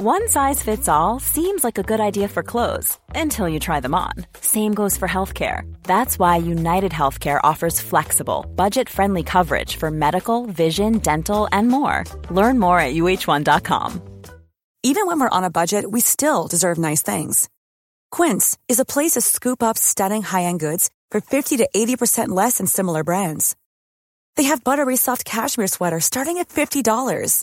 One size fits all seems like a good idea for clothes until you try them on. Same goes for healthcare. That's why United Healthcare offers flexible, budget friendly coverage for medical, vision, dental, and more. Learn more at uh1.com. Even when we're on a budget, we still deserve nice things. Quince is a place to scoop up stunning high end goods for 50 to 80% less than similar brands. They have buttery soft cashmere sweaters starting at $50,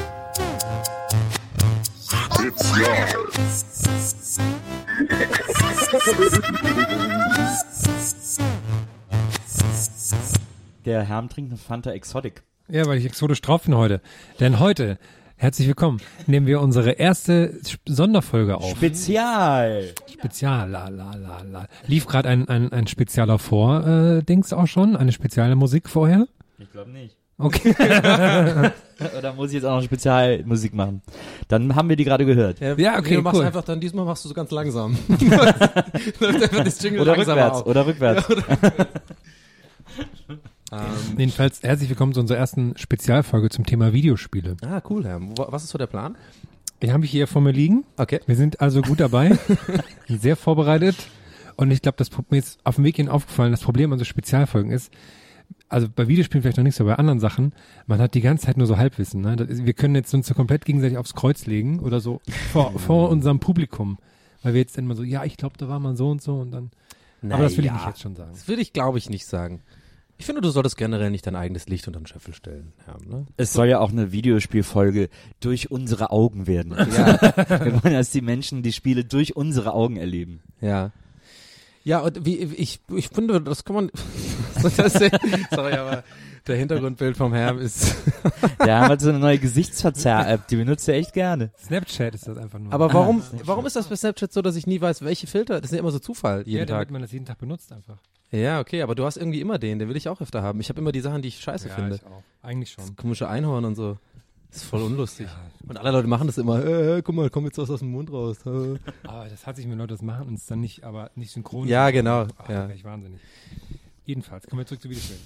Der Herm trinkt eine Fanta Exotic. Ja, weil ich exotisch drauf bin heute. Denn heute, herzlich willkommen, nehmen wir unsere erste Sonderfolge auf. Spezial! Spezial, la, la, la, la. Lief gerade ein, ein, ein spezieller Vor-Dings auch schon? Eine spezielle Musik vorher? Ich glaube nicht. Okay. Oder muss ich jetzt auch noch Spezialmusik machen? Dann haben wir die gerade gehört. Ja, okay, du machst cool. einfach dann, diesmal machst du so ganz langsam. Läuft einfach das Jingle Oder rückwärts, auf. oder rückwärts. Ähm, Jedenfalls herzlich willkommen zu unserer ersten Spezialfolge zum Thema Videospiele. ah, cool, Herr. Was ist so der Plan? Ich habe ich hier vor mir liegen. Okay. Wir sind also gut dabei, sehr vorbereitet. Und ich glaube, das Pro- mir ist auf dem Weg hin aufgefallen, das Problem an so Spezialfolgen ist, also bei Videospielen vielleicht noch nicht so, bei anderen Sachen, man hat die ganze Zeit nur so Halbwissen. Ne? Das ist, wir können jetzt uns so komplett gegenseitig aufs Kreuz legen oder so vor, vor unserem Publikum. Weil wir jetzt dann mal so, ja, ich glaube, da war man so und so und dann. aber das will ich Naja. nicht jetzt schon sagen. Das würde ich, glaube ich, nicht sagen. Ich finde, du solltest generell nicht dein eigenes Licht unter den Scheffel stellen. Ja, ne? Es soll ja auch eine Videospielfolge durch unsere Augen werden. wir wollen, dass die Menschen die Spiele durch unsere Augen erleben. Ja. Ja, und wie, ich, ich finde, das kann man, das, sorry, aber der Hintergrundbild vom Herrn ist, Der hat so eine neue Gesichtsverzerr-App, die benutzt er echt gerne. Snapchat ist das einfach nur. aber warum, warum ist das bei Snapchat so, dass ich nie weiß, welche Filter, das ist ja immer so Zufall, ja, jeden damit Tag. man das jeden Tag benutzt einfach. Ja, okay, aber du hast irgendwie immer den, den will ich auch öfter haben. Ich habe immer die Sachen, die ich scheiße ja, finde. ich auch. Eigentlich schon. Das komische Einhorn und so. Das ist voll unlustig. Und alle Leute machen das immer, äh, äh, guck mal, kommt jetzt was aus dem Mund raus. Äh. Aber das hat sich mir Leute das machen und es dann nicht, aber nicht synchron. Ja, genau, Ach, ja. da wär ich wahnsinnig. Jedenfalls, kommen wir zurück zu Videospielen.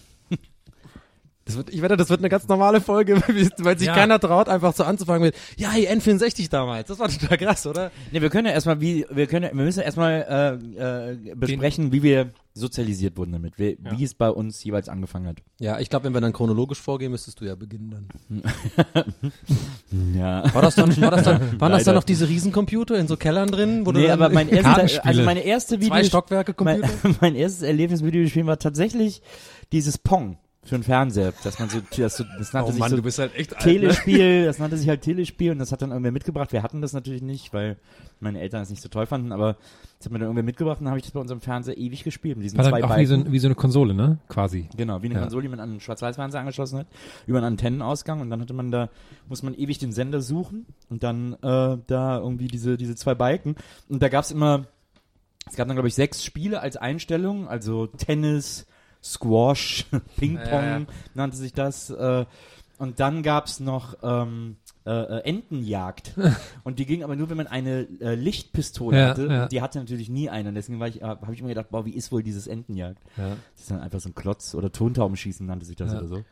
Das wird, ich wette, das wird eine ganz normale Folge, weil sich Ja. keiner traut, einfach so anzufangen mit, ja, hey, N64 damals. Das war total krass, oder? Ne, wir können ja erstmal, wie, wir können, wir müssen erstmal äh, äh, besprechen, wie wir sozialisiert wurden damit, wie, Ja. wie es bei uns jeweils angefangen hat. Ja, ich glaube, wenn wir dann chronologisch vorgehen, müsstest du ja beginnen dann. Ja. War das dann, war das dann, waren das Leider. dann noch diese Riesencomputer in so Kellern drin? Wo du Nee, aber mein Kartenspiele. also meine erste Video, zwei Stockwerke mein, Computer? mein erstes Erlebnis mit Videospielen war tatsächlich dieses Pong für den Fernseher, dass man so, das, das nannte sich so bist halt echt Telespiel, das nannte sich halt Telespiel und das hat dann irgendwer mitgebracht. Wir hatten das natürlich nicht, weil meine Eltern das nicht so toll fanden, aber das hat mir dann irgendwer mitgebracht und dann habe ich das bei unserem Fernseher ewig gespielt mit diesen War zwei auch wie so, ein, wie so eine Konsole, ne? Quasi. Genau, wie eine Ja. Konsole, die man an einen Schwarz-Weiß-Fernseher angeschlossen hat, über einen Antennenausgang und dann hatte man da, muss man ewig den Sender suchen und dann äh, da irgendwie diese, diese zwei Balken und da gab's immer, es gab dann glaube ich sechs Spiele als Einstellung, also Tennis, Squash, Ping-Pong Ja, ja. nannte sich das äh, und dann gab's noch ähm, äh, äh, Entenjagd und die ging aber nur, wenn man eine äh, Lichtpistole Ja, hatte ja. und die hatte natürlich nie eine und deswegen war ich, äh, habe ich mir gedacht, boah, wie ist wohl dieses Entenjagd? Ja. Das ist dann einfach so ein Klotz oder Tontaubenschießen nannte sich das Ja. oder so.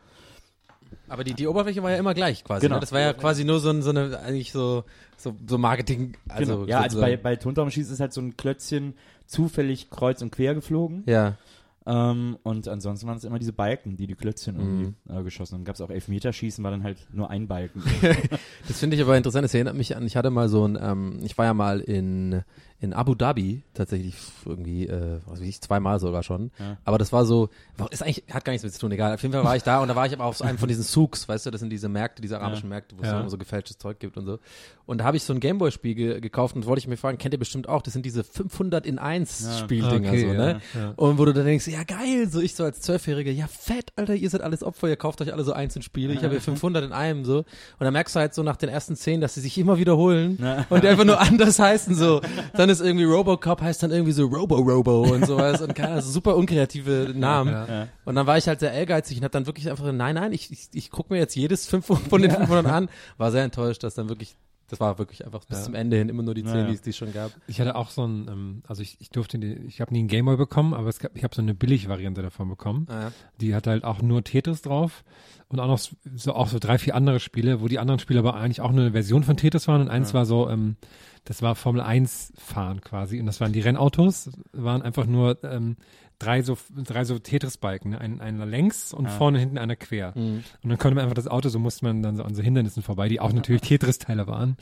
Aber die, die Oberfläche war ja immer gleich quasi. Genau. Ne? Das war ja quasi nur so, ein, so eine, eigentlich so, so, so Marketing, also. genau. Ja, also bei, bei Tontaubenschießen ist halt so ein Klötzchen zufällig kreuz und quer geflogen. Ja. Ähm, und ansonsten waren es immer diese Balken, die die Klötzchen Mhm. irgendwie äh, geschossen haben. Gab es auch Elfmeterschießen, war dann halt nur ein Balken. Das finde ich aber interessant. Es erinnert mich an, ich hatte mal so ein, ähm, ich war ja mal in, in Abu Dhabi, tatsächlich irgendwie, äh, was weiß ich, zweimal sogar schon. Ja. Aber das war so, ist eigentlich, hat gar nichts mit zu tun, egal. Auf jeden Fall war ich da und da war ich aber auf einem von diesen Souks, weißt du, das sind diese Märkte, diese arabischen Märkte, wo es Ja. immer so gefälschtes Zeug gibt und so. Und da habe ich so ein Gameboy-Spiel ge gekauft und wollte ich mir fragen, kennt ihr bestimmt auch, das sind diese 500 in 1 Spieldinger Okay, so, ja, ne? ja. Und wo du dann denkst, ja geil. So ich so als Zwölfjähriger, ja fett, Alter, ihr seid alles Opfer, ihr kauft euch alle so einzeln Spiele. Ich habe hier 500 in einem so. Und dann merkst du halt so nach den ersten zehn, dass sie sich immer wiederholen und einfach nur anders heißen so. Dann ist irgendwie Robocop heißt dann irgendwie so Robo Robo und sowas und keine also super unkreative Namen. Ja. Und dann war ich halt sehr ehrgeizig und habe dann wirklich einfach, nein, nein, ich, ich, ich gucke mir jetzt jedes 500 von den 500 an. War sehr enttäuscht, dass dann wirklich, das war wirklich einfach bis Ja. zum Ende hin immer nur die 10, Ja. die es die es schon gab. Ich hatte auch so ein, ähm, also ich, ich durfte, die, ich habe nie einen Gameboy bekommen, aber es gab, ich habe so eine Billig-Variante davon bekommen. Ah, ja. Die hat halt auch nur Tetris drauf und auch noch so auch so drei, vier andere Spiele, wo die anderen Spiele aber eigentlich auch nur eine Version von Tetris waren und eins war so, ähm, das war Formel 1 fahren quasi und das waren die Rennautos, waren einfach nur ähm, drei so drei so Tetris-Balken, ne? ein, einer längs und vorne hinten einer quer. Mhm. Und dann konnte man einfach das Auto, so musste man dann so an so Hindernissen vorbei, die auch natürlich Tetris-Teile waren.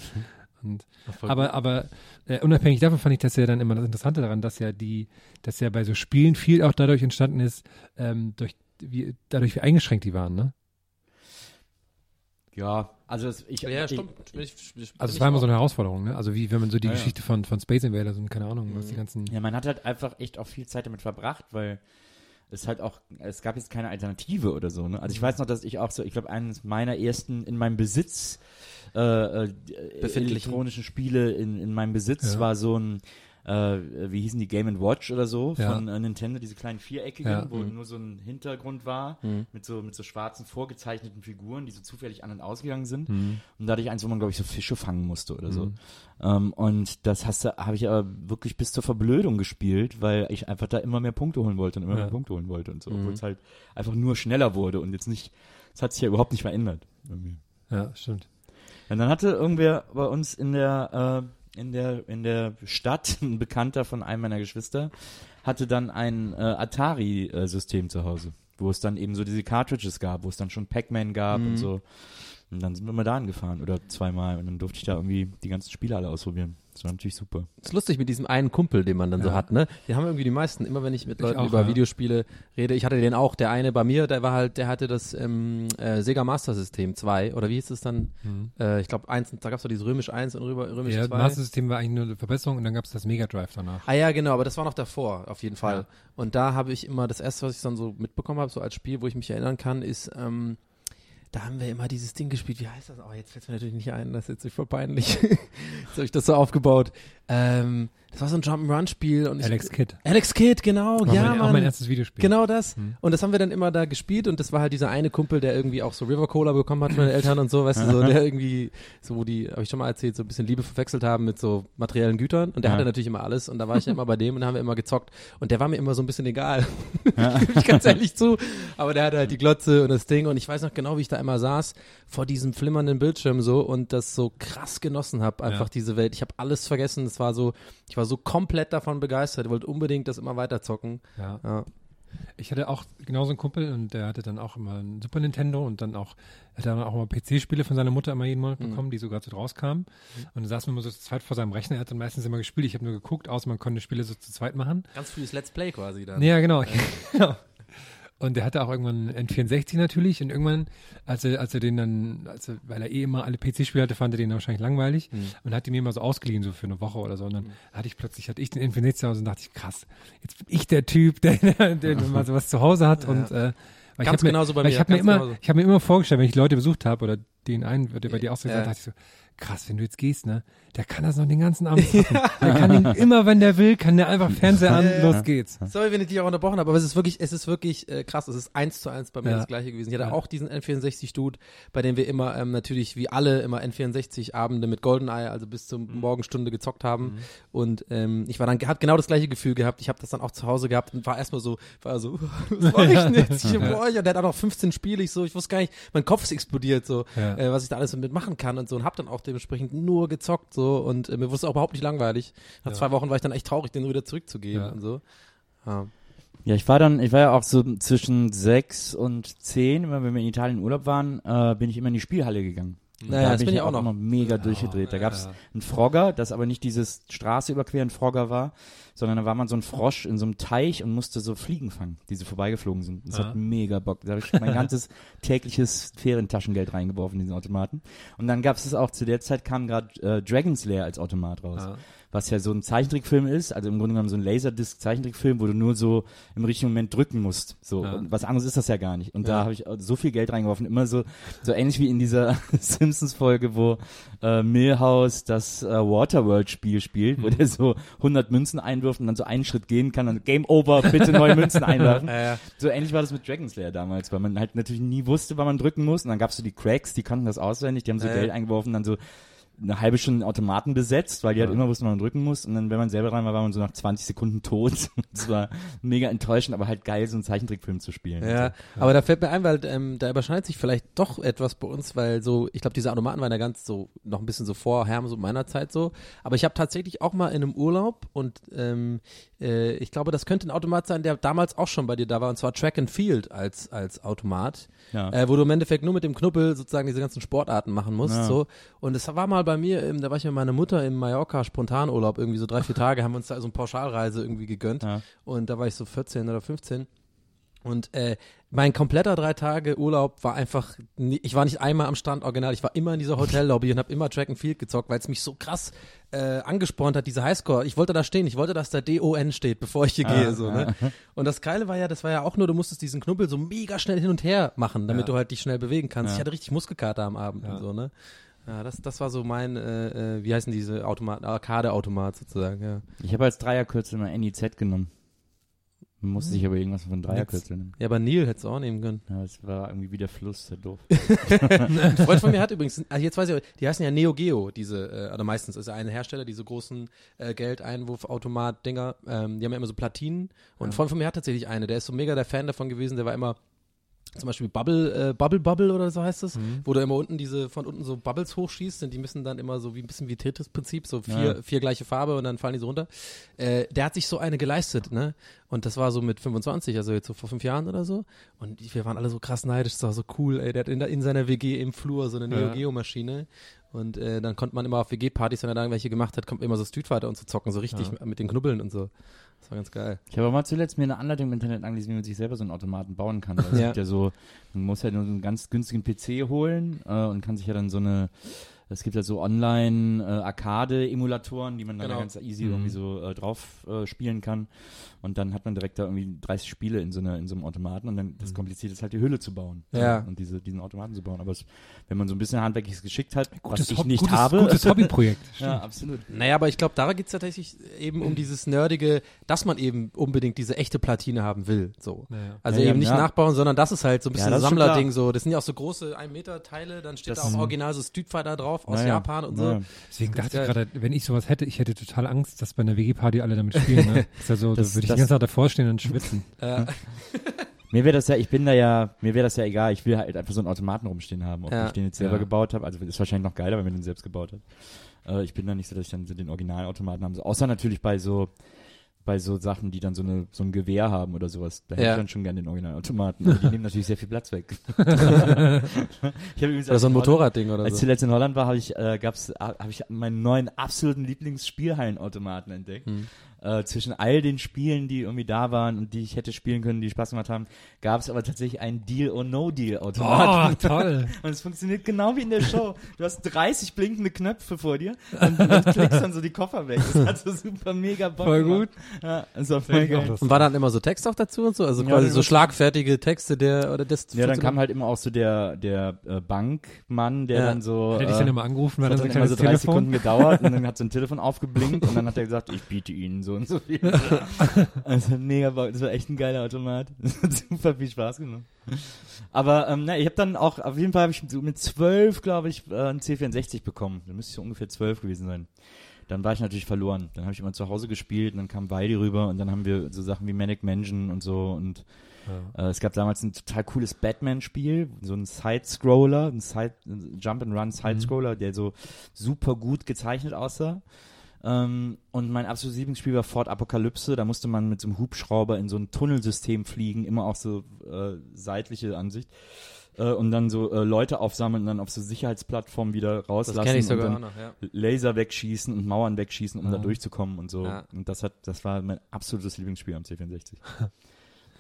Und, aber aber äh, unabhängig davon fand ich das ja dann immer das Interessante daran, dass ja die, dass ja bei so Spielen viel auch dadurch entstanden ist, ähm, durch wie, dadurch wie eingeschränkt die waren, ne? Ja, also es, ich, Ja, ich, stimmt. Ich, ich, Also es war immer so eine Herausforderung, ne? Also wie wenn man so die Ja, ja. Geschichte von, von Space Invaders und keine Ahnung, was die ganzen. Ja, man hat halt einfach echt auch viel Zeit damit verbracht, weil es halt auch, es gab jetzt keine Alternative oder so, ne? Also ich weiß noch, dass ich auch so, ich glaube, eines meiner ersten in meinem Besitz äh, äh, Befindlichen. elektronischen Spiele in, in meinem Besitz Ja. war so ein äh, wie hießen die Game Watch oder so Ja. von äh, Nintendo, diese kleinen viereckigen, Ja. wo nur so ein Hintergrund war Mhm. mit so mit so schwarzen vorgezeichneten Figuren, die so zufällig an und ausgegangen sind. Mhm. Und dadurch eins, wo man, glaube ich, so Fische fangen musste oder so. Ähm, und das hast du, habe ich aber wirklich bis zur Verblödung gespielt, weil ich einfach da immer mehr Punkte holen wollte und immer Ja. mehr Punkte holen wollte und so. Mhm. Obwohl es halt einfach nur schneller wurde und jetzt nicht, es hat sich ja überhaupt nicht verändert. Irgendwie. Ja, stimmt. Und dann hatte irgendwer bei uns in der, äh, in der, in der Stadt, ein Bekannter von einem meiner Geschwister, hatte dann ein äh, Atari-System zu Hause, wo es dann eben so diese Cartridges gab, wo es dann schon Pac-Man gab Mhm. und so. Und dann sind wir mal da angefahren oder zweimal und dann durfte ich da irgendwie die ganzen Spiele alle ausprobieren. Das war natürlich super. ist lustig mit diesem einen Kumpel, den man dann so Ja. hat, ne? Den haben irgendwie die meisten. Immer wenn ich mit Leuten auch, über ja. Videospiele rede, ich hatte den auch. Der eine bei mir, der war halt, der hatte das ähm, äh, Sega Master System 2 oder wie hieß es dann? Mhm. Äh, ich glaube eins, da gab's doch dieses römisch 1 und römisch Ja, 2. das Master-System war eigentlich nur eine Verbesserung und dann gab es das Mega Drive danach. Ah ja, genau, aber das war noch davor, auf jeden Fall. Ja. Und da habe ich immer, das erste, was ich dann so mitbekommen habe, so als Spiel, wo ich mich erinnern kann, ist, ähm, da haben wir immer dieses Ding gespielt, wie heißt das? Oh, jetzt fällt mir natürlich nicht ein, das ist jetzt voll peinlich. jetzt habe ich das so aufgebaut. Ähm, das war so ein Jump'n'Run-Spiel und ich, Alex Kidd. Alex Kidd, genau, Auch ja, mein, Mann. auch mein erstes Videospiel. Genau das. Hm. Und das haben wir dann immer da gespielt und das war halt dieser eine Kumpel, der irgendwie auch so River Cola bekommen hat von den Eltern und so, weißt du, so, der irgendwie, so wo die, habe ich schon mal erzählt, so ein bisschen Liebe verwechselt haben mit so materiellen Gütern und der Ja. hatte natürlich immer alles und da war ich ja immer bei dem und da haben wir immer gezockt und der war mir immer so ein bisschen egal. Gebe ich ganz ehrlich zu. Aber der hatte halt die Glotze und das Ding und ich weiß noch genau, wie ich da immer saß vor diesem flimmernden Bildschirm so und das so krass genossen habe, einfach Ja. diese Welt. Ich habe alles vergessen. Es war so, ich war so komplett davon begeistert. Ich wollte unbedingt das immer weiter zocken. Ja. Ja. Ich hatte auch genauso einen Kumpel und der hatte dann auch immer ein Super Nintendo und dann auch, hat dann auch immer PC-Spiele von seiner Mutter immer jeden Monat Mhm. bekommen, die so gerade so rauskamen. Und dann saßen wir immer so zu zweit vor seinem Rechner, er hat dann meistens immer gespielt, ich habe nur geguckt, außer man konnte Spiele so zu zweit machen. Ganz frühes Let's Play quasi dann. Ja, genau. genau. Und der hatte auch irgendwann einen N64 natürlich und irgendwann, als er, als er den dann, als er, weil er eh immer alle PC-Spiele hatte, fand er den wahrscheinlich langweilig und hat die mir mal so ausgeliehen, so für eine Woche oder so. Und dann hatte ich plötzlich, hatte ich den N64 zu Hause und dachte ich, krass, jetzt bin ich der Typ, der, der, der mal sowas zu Hause hat und äh, weil Ganz ich hab mir, genauso bei mir, Ich habe mir immer, genauso. ich habe mir immer vorgestellt, wenn ich Leute besucht habe oder den einen, der bei dir auch so Ja. gesagt dachte ich so, krass, wenn du jetzt gehst, ne, der kann das noch den ganzen Abend zocken. Der kann ihn immer, wenn der will, kann der einfach Fernseher an, los geht's. Sorry, wenn ich dich auch unterbrochen habe, aber es ist wirklich, es ist wirklich äh, krass. Es ist eins zu eins bei mir Ja. das gleiche gewesen. Ich hatte Ja. auch diesen N64-Dude, bei dem wir immer ähm, natürlich wie alle immer N64-Abende mit Goldeneye, also bis zur Morgenstunde gezockt haben. Und ähm, ich war dann, hab genau das gleiche Gefühl gehabt. Ich habe das dann auch zu Hause gehabt und war erstmal so, war so, was mache ich hier bei euch? Und der hat auch noch 15 Spiele. Ich so, ich wusste gar nicht, mein Kopf ist explodiert so, Ja. äh, was ich da alles mit machen kann und so. Und hab dann auch dementsprechend nur gezockt so und äh, mir wurde es auch überhaupt nicht langweilig. Nach Ja. zwei Wochen war ich dann echt traurig, den wieder zurückzugeben Ja. und so. Ja. Ja, ich war dann, ich war ja auch so zwischen sechs und zehn, immer wenn wir in Italien im Urlaub waren, äh, bin ich immer in die Spielhalle gegangen. Und Naja, da das bin ich ich auch noch. immer mega durchgedreht. Da gab's ja. einen Frogger, das aber nicht dieses Straße überqueren Frogger war, sondern da war man so ein Frosch in so einem Teich und musste so Fliegen fangen, die so vorbeigeflogen sind. Das Ah. hat mega Bock. Da habe ich mein ganzes tägliches Ferientaschengeld reingeworfen in diesen Automaten. Und dann gab es auch, zu der Zeit kam gerade äh, Dragon's Lair als Automat raus. Ah. Was ja so ein Zeichentrickfilm ist, also im Grunde genommen so ein Laserdisc-Zeichentrickfilm, wo du nur so im richtigen Moment drücken musst. So, Ja. was anderes ist das ja gar nicht. Und da Ja. habe ich so viel Geld reingeworfen, immer so, so ähnlich wie in dieser Simpsons-Folge, wo äh, Milhouse das äh, Waterworld-Spiel spielt, wo der so 100 Münzen einwirft und dann so einen Schritt gehen kann und Game Over, bitte neue Münzen einwerfen. Ja, ja. So ähnlich war das mit Dragon's Lair damals, weil man halt natürlich nie wusste, wann man drücken muss. Und dann gab's so die Cracks, die konnten das auswendig, die haben so Ja, Geld eingeworfen, dann so eine halbe Stunde Automaten besetzt, weil die halt immer wussten, man drücken muss. Und dann, wenn man selber dran war, war man so nach 20 Sekunden tot. Das war mega enttäuschend, aber halt geil, so einen Zeichentrickfilm zu spielen. Ja, aber da fällt mir ein, weil ähm, da überschneidet sich vielleicht doch etwas bei uns, weil so, ich glaube, diese Automaten waren ja ganz so, noch ein bisschen so vorher, so meiner Zeit so. Aber ich habe tatsächlich auch mal in einem Urlaub und ähm, äh, ich glaube, das könnte ein Automat sein, der damals auch schon bei dir da war, und zwar Track and Field als, als Automat, Ja. äh, wo du im Endeffekt nur mit dem Knuppel sozusagen diese ganzen Sportarten machen musst. Ja. So. Und es war mal bei mir, ähm, da war ich mit meiner Mutter im Mallorca Spontanurlaub, irgendwie so drei, vier Tage, haben wir uns da so eine Pauschalreise irgendwie gegönnt. Ja. Und da war ich so 14 oder 15. Und äh, mein kompletter drei Tage Urlaub war einfach, nie, ich war nicht einmal am Stand original, ich war immer in dieser Hotellobby und habe immer Track and Field gezockt, weil es mich so krass äh, angespornt hat, diese Highscore. Ich wollte da stehen, ich wollte, dass da DON steht, bevor ich hier gehe. So, ne? Und das Geile war ja, das war ja auch nur, du musstest diesen Knubbel so mega schnell hin und her machen, damit Ja. du halt dich schnell bewegen kannst. Ja. Ich hatte richtig Muskelkater am Abend Ja. und so, ne? Ja, das, das war so mein, äh, äh, wie heißen diese Automaten, Arcade-Automat sozusagen, ja. Ich habe als Dreierkürzel mal NIZ genommen. Man musste sich aber irgendwas von Dreierkürzel nehmen. Ja, aber Neil hättest du auch nehmen können. Ja, es war irgendwie wie der Fluss, sehr doof. Ein Freund von mir hat übrigens, ah, jetzt weiß ich, die heißen ja Neo Geo, diese, äh, oder meistens ist ja ein Hersteller, diese großen äh, Geldeinwurfautomat-Dinger, ähm, die haben ja immer so Platinen. Und ein Freund von mir hat tatsächlich eine, der ist so mega der Fan davon gewesen, der war immer zum Beispiel Bubble, äh, Bubble Bubble oder so heißt es, wo du immer unten diese, von unten so Bubbles hochschießt und die müssen dann immer so wie ein bisschen wie Tetris-Prinzip, so vier, Ja. vier gleiche Farbe und dann fallen die so runter. Äh, der hat sich so eine geleistet, ne? Und das war so mit 25, also jetzt so vor fünf Jahren oder so. Und wir waren alle so krass neidisch, das war so cool, ey. Der hat in, der- in seiner WG im Flur so eine Neo Ja. Geo Maschine. Und äh, dann konnte man immer auf WG-Partys, wenn er da irgendwelche gemacht hat, kommt immer so Street Fighter und so zocken, so richtig mit, mit den Knubbeln und so. Das war ganz geil. Ich habe aber mal zuletzt mir eine Anleitung im Internet angelesen, wie man sich selber so einen Automaten bauen kann. Weil Es Ja. gibt ja so, man muss ja nur so einen ganz günstigen PC holen äh, und kann sich ja dann so eine, es gibt ja so online äh, die man dann Genau. ganz easy irgendwie so äh, drauf äh, spielen kann. Und dann hat man direkt da irgendwie 30 Spiele in so, einer, in so einem Automaten und dann das Komplizierte ist halt die Hülle zu bauen. Ja. Und diese, diesen Automaten zu bauen. Aber es, wenn man so ein bisschen handwerkliches Geschick hat, was ich Hob- nicht gutes, habe. Gutes Hobbyprojekt. ja, absolut. Naja, aber ich glaube, da geht es tatsächlich eben um dieses Nerdige, dass man eben unbedingt diese echte Platine haben will. So. Naja. Also Ja, ja, eben nicht ja. nachbauen, sondern das ist halt so ein bisschen Ja, Sammlerding. So. Das sind ja auch so große 1 Meter Teile, dann steht Das da auch original so Street Fighter drauf aus Naja, Japan und so. naja. Deswegen Das ist dachte ich gerade, wenn ich sowas hätte, ich hätte total Angst, dass bei einer WG-Party alle damit spielen. Ne? Ist ja so, Das- da würde ich das- die ganze Zeit davor stehen und schwitzen. Äh, Mir wäre das ja, ich bin da ja, mir wäre das ja egal. Ich will halt einfach so einen Automaten rumstehen haben. Ob Ja. ich den jetzt selber Ja. gebaut habe, also ist wahrscheinlich noch geiler, wenn man den selbst gebaut hat. Äh, ich bin da nicht so, dass ich dann so den Originalautomaten habe. So, außer natürlich bei so, bei so Sachen, die dann so eine, so ein Gewehr haben oder sowas. Da hätte Ja. ich dann schon gerne den Originalautomaten. Die nehmen natürlich sehr viel Platz weg. ich oder so ein als- Motorradding oder Als ich so. zuletzt in Holland war, habe ich, äh, gab's, habe ich meinen neuen absoluten Lieblingsspielhallenautomaten entdeckt. Hm. Äh, zwischen all den Spielen, die irgendwie da waren und die ich hätte spielen können, die Spaß gemacht haben, gab es aber tatsächlich einen Deal or No Deal Oh, Automaten. toll. Und es funktioniert genau wie in der Show. Du hast 30 blinkende Knöpfe vor dir und, und klickst dann so die Koffer weg. Das hat so super mega Bock Voll gut. Ja, das war voll geil. Und war dann immer so Text auch dazu und so? Also Ja, quasi dann so schlagfertige Texte der oder das. Ja, dann kam halt immer auch so der, der äh, Bankmann, der Ja. dann so. Hätte ich äh, dann immer angerufen, weil Das dann hat so ein dann immer so 30 Telefon. Sekunden gedauert und dann hat so ein Telefon aufgeblinkt und dann hat er gesagt, ich biete Ihnen so und so viel. Also mega, Bock. das war echt ein geiler Automat. Das hat super viel Spaß gemacht. Aber ähm, na, ich habe dann auch, auf jeden Fall habe ich so mit zwölf, glaube ich, äh, einen C64 bekommen. Da müsste ich so ungefähr zwölf gewesen sein. Dann war ich natürlich verloren. Dann habe ich immer zu Hause gespielt und dann kam Weidi rüber und dann haben wir so Sachen wie Manic Mansion und so und äh, es gab damals ein total cooles Batman-Spiel, so ein Side-Scroller, ein Side Jump and Run Side-Scroller, der so super gut gezeichnet aussah. Ähm, und mein absolutes Lieblingsspiel war Fort Apokalypse. Da musste man mit so einem Hubschrauber in so ein Tunnelsystem fliegen, immer auch so äh, seitliche Ansicht. Äh, und dann so äh, Leute aufsammeln und dann auf so Sicherheitsplattformen wieder Das rauslassen kenne ich und sogar dann auch noch, ja. Laser wegschießen und Mauern wegschießen, um da Ja. durchzukommen und so. Ja. Und das hat, das war mein absolutes Lieblingsspiel am C64.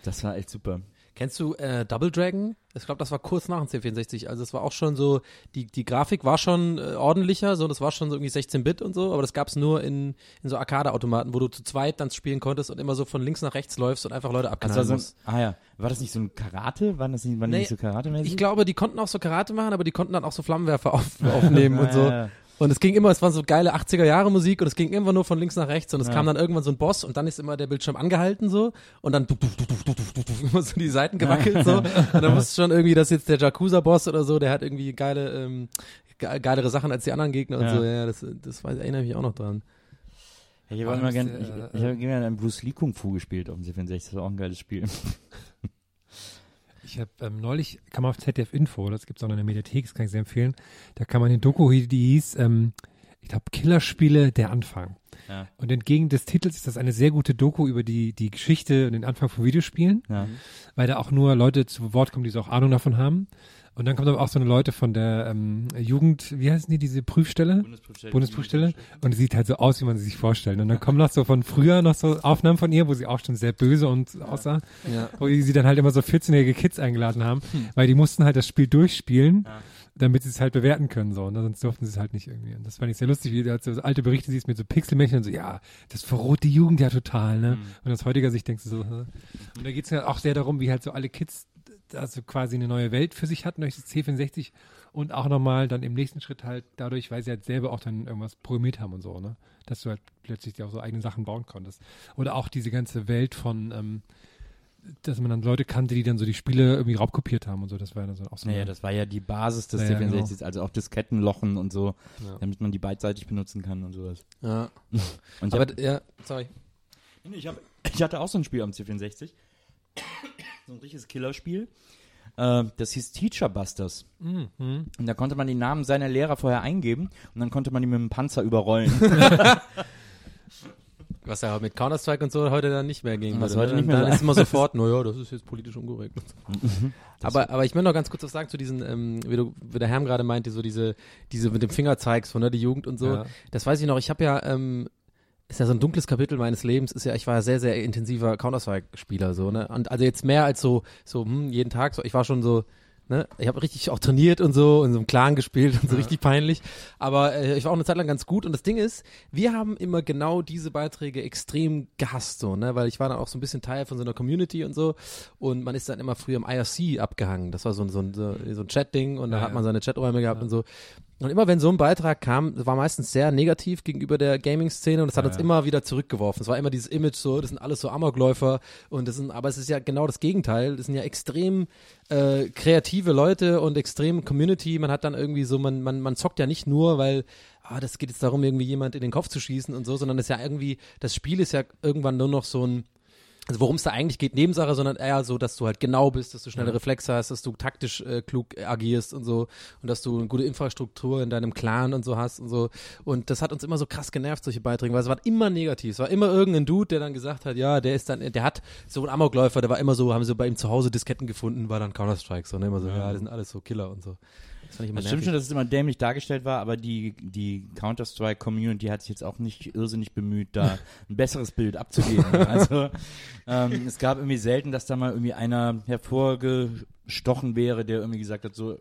das war echt super. Kennst du äh, Double Dragon? Ich glaube, das war kurz nach dem C64. Also es war auch schon so, die, die Grafik war schon äh, ordentlicher, so das war schon so irgendwie 16-Bit und so, aber das gab's nur in, in so Arcade-Automaten, wo du zu zweit dann spielen konntest und immer so von links nach rechts läufst und einfach Leute abknallen war so ein, ah ja, war das nicht so ein Karate? War das nicht, war Nee, nicht so Karate-mäßig? Ich glaube, die konnten auch so Karate machen, aber die konnten dann auch so Flammenwerfer auf, aufnehmen und so. Ja, ja. Und es ging immer, es war so geile 80er Jahre Musik und es ging immer nur von links nach rechts und es Ja. kam dann irgendwann so ein Boss und dann ist immer der Bildschirm angehalten so und dann duf, duf, duf, duf, duf, duf, immer so die Seiten gewackelt so und dann wusste schon irgendwie, dass jetzt der Yakuza-Boss oder so, der hat irgendwie geile, ähm, ge geilere Sachen als die anderen Gegner und Ja. so, ja, das, das weiß, erinnere ich mich auch noch dran. Ja, ich habe immer das, gern, äh, ich, ich habe gerne ein Bruce Lee Kung Fu gespielt auf dem C64. Das war auch ein geiles Spiel. Ich habe ähm, neulich, kam auf ZDF Info, das gibt's auch noch in der Mediathek, das kann ich sehr empfehlen. Da kann man den Doku, die hieß, ähm, ich glaube, Killerspiele, der Anfang. Ja. Und entgegen des Titels ist das eine sehr gute Doku über die, die Geschichte und den Anfang von Videospielen, Ja. weil da auch nur Leute zu Wort kommen, die so auch Ahnung davon haben. Und dann kommt aber auch so eine Leute von der ähm, Jugend, wie heißen die, diese Prüfstelle? Bundesprüfstelle. Und es sieht halt so aus, wie man sie sich vorstellt. Und dann kommen noch so von früher noch so Aufnahmen von ihr, wo sie auch schon sehr böse und aussah. Ja. Wo sie dann halt immer so 14-jährige Kids eingeladen haben, weil die mussten halt das Spiel durchspielen, Ja. damit sie es halt bewerten können, so. Und sonst durften sie es halt nicht irgendwie. Und das fand ich sehr lustig, wie du halt so alte Berichte siehst mit so Pixelmännchen und so, ja, das verroht die Jugend ja total, ne? Und aus heutiger Sicht denkst du so, und da geht's ja auch sehr darum, wie halt so alle Kids also quasi eine neue Welt für sich hatten durch das C64 und auch nochmal dann im nächsten Schritt halt dadurch, weil sie halt selber auch dann irgendwas programmiert haben und so, ne? Dass du halt plötzlich dir auch so eigene Sachen bauen konntest. Oder auch diese ganze Welt von, ähm, dass man dann Leute kannte, die dann so die Spiele irgendwie raubkopiert haben und so. Das war dann so auch so. Naja, das war ja die Basis des Ja, ja, C64, also auch Diskettenlochen und so, Ja. damit man die beidseitig benutzen kann und sowas. Ja. Und ich, Aber, hab, ja, sorry. ich, hab, ich hatte auch so ein Spiel am C64. So ein richtiges Killerspiel. Äh, das hieß Teacher Busters. Mhm. Und da konnte man die Namen seiner Lehrer vorher eingeben und dann konnte man die mit dem Panzer überrollen. Was ja mit Counter-Strike und so heute dann nicht mehr gehen Was heute nicht mehr Dann so ist immer sofort, naja, das ist jetzt politisch unkorrekt. Mhm. aber, aber ich möchte noch ganz kurz was sagen zu diesen, ähm, wie, du, wie der Herr gerade meinte, so diese, diese mit dem Finger zeigst von ne, die Jugend und so. Ja. Das weiß ich noch, ich habe ja, ähm, ist ja so ein dunkles Kapitel meines Lebens, ist ja, ich war ja sehr, sehr intensiver Counter-Strike-Spieler, so, ne? Und also jetzt mehr als so, so, hm, jeden Tag, so, ich war schon so, ne? Ich habe richtig auch trainiert und so, in so einem Clan gespielt und so richtig peinlich. Aber äh, ich war auch eine Zeit lang ganz gut. Und das Ding ist, wir haben immer genau diese Beiträge extrem gehasst, so, ne? Weil ich war dann auch so ein bisschen Teil von so einer Community und so. Und man ist dann immer früher im IRC abgehangen. Das war so ein, so ein, so so ein Chat-Ding und da Ja, hat man ja. seine Chaträume gehabt und so. Und immer wenn so ein Beitrag kam, war meistens sehr negativ gegenüber der Gaming-Szene und es hat Ja, uns ja. immer wieder zurückgeworfen. Es war immer dieses Image so, das sind alles so Amokläufer und das sind, aber es ist ja genau das Gegenteil. Das sind ja extrem äh, kreative Leute und extrem Community. Man hat dann irgendwie so, man, man, man zockt ja nicht nur, weil ah, das geht jetzt darum, irgendwie jemand in den Kopf zu schießen und so, sondern es ist ja irgendwie, das Spiel ist ja irgendwann nur noch so ein also worum es da eigentlich geht, Nebensache, sondern eher so, dass du halt genau bist, dass du schnelle Reflexe hast, dass du taktisch äh, klug agierst und so und dass du eine gute Infrastruktur in deinem Clan und so hast und so. Und das hat uns immer so krass genervt, solche Beiträge, weil es war immer negativ. Es war immer irgendein Dude, der dann gesagt hat, ja, der ist dann, der hat so ein Amokläufer, der war immer so, haben sie bei ihm zu Hause Disketten gefunden, war dann Counter-Strike, so, ne, immer so, ja, das sind alles so Killer und so. Das fand ich immer Das stimmt nervig. schon, dass es immer dämlich dargestellt war, aber die, die Counter-Strike-Community hat sich jetzt auch nicht irrsinnig bemüht, da ein besseres Bild abzugeben. Also ähm, es gab irgendwie selten, dass da mal irgendwie einer hervorgestochen wäre, der irgendwie gesagt hat, so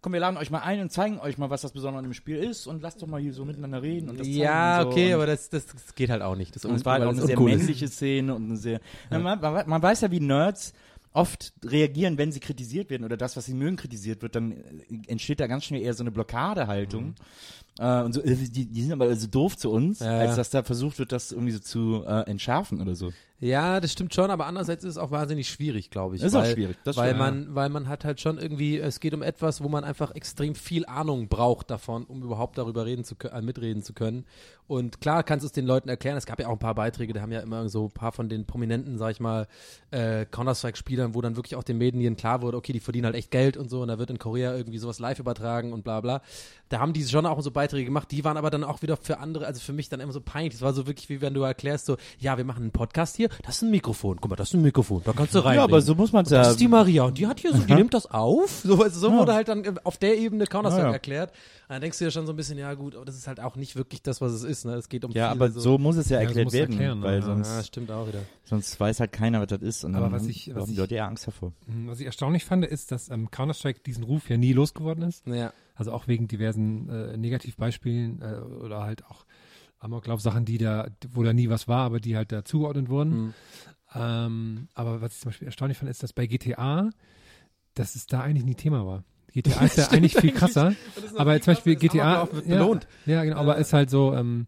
komm, wir laden euch mal ein und zeigen euch mal, was das Besondere im Spiel ist und lasst doch mal hier so miteinander reden und das Ja, und so. okay, und aber das, das, das geht halt auch nicht. Das und es war halt auch eine sehr männliche Szene und eine sehr. Na, man, man, man weiß ja, wie Nerds oft reagieren, wenn sie kritisiert werden oder das, was sie mögen, kritisiert wird, dann äh, entsteht da ganz schnell eher so eine Blockadehaltung. Äh, und so, äh, die, die sind aber so doof zu uns. Ja, als ja. dass da versucht wird, das irgendwie so zu äh, entschärfen oder so. Ja, das stimmt schon, aber andererseits ist es auch wahnsinnig schwierig, glaube ich. Das ist auch weil, schwierig, das weil stimmt, man, weil man hat halt schon irgendwie, es geht um etwas, wo man einfach extrem viel Ahnung braucht davon, um überhaupt darüber reden zu können, äh, mitreden zu können. Und klar kannst du es den Leuten erklären. Es gab ja auch ein paar Beiträge, da haben ja immer so ein paar von den prominenten, sag ich mal, äh, Counter-Strike-Spielern, wo dann wirklich auch den Medien klar wurde, okay, die verdienen halt echt Geld und so, und da wird in Korea irgendwie sowas live übertragen und bla bla. Da haben die schon auch so Beiträge Beiträge gemacht, die waren aber dann auch wieder für andere, also für mich dann immer so peinlich. Das war so wirklich, wie wenn du erklärst, so, ja, wir machen einen Podcast hier, das ist ein Mikrofon, guck mal, das ist ein Mikrofon, da kannst du rein. Ja, aber so muss man es ja. Das ist die Maria und die hat hier so, die nimmt das auf. So, also so Ja. wurde halt dann äh, auf der Ebene Counter-Strike Ja, ja. erklärt. Und dann denkst du dir schon so ein bisschen, ja gut, aber das ist halt auch nicht wirklich das, was es ist. Ne? Es geht um Ja, viele aber so muss es ja Ja, so erklärt werden, erklären, weil ja. sonst, Ja, stimmt auch wieder. sonst weiß halt keiner, was das ist. Und Aber dann was ich- was haben ich- die Leute eher Angst davor. Mhm, Was ich erstaunlich fand, ist, dass ähm, Counter-Strike diesen Ruf ja nie losgeworden ist. Ja. Also auch wegen diversen äh, Negativbeispielen äh, oder halt auch Amoklauf-Sachen, die da, wo da nie was war, aber die halt da zugeordnet wurden. Mhm. Ähm, aber was ich zum Beispiel erstaunlich fand, ist, dass bei GTA, dass es da eigentlich nie Thema war. GTA ist ja eigentlich viel eigentlich. krasser. Noch Aber viel zum Beispiel GTA wird ja, belohnt. Ja, genau, aber ist halt so, ähm,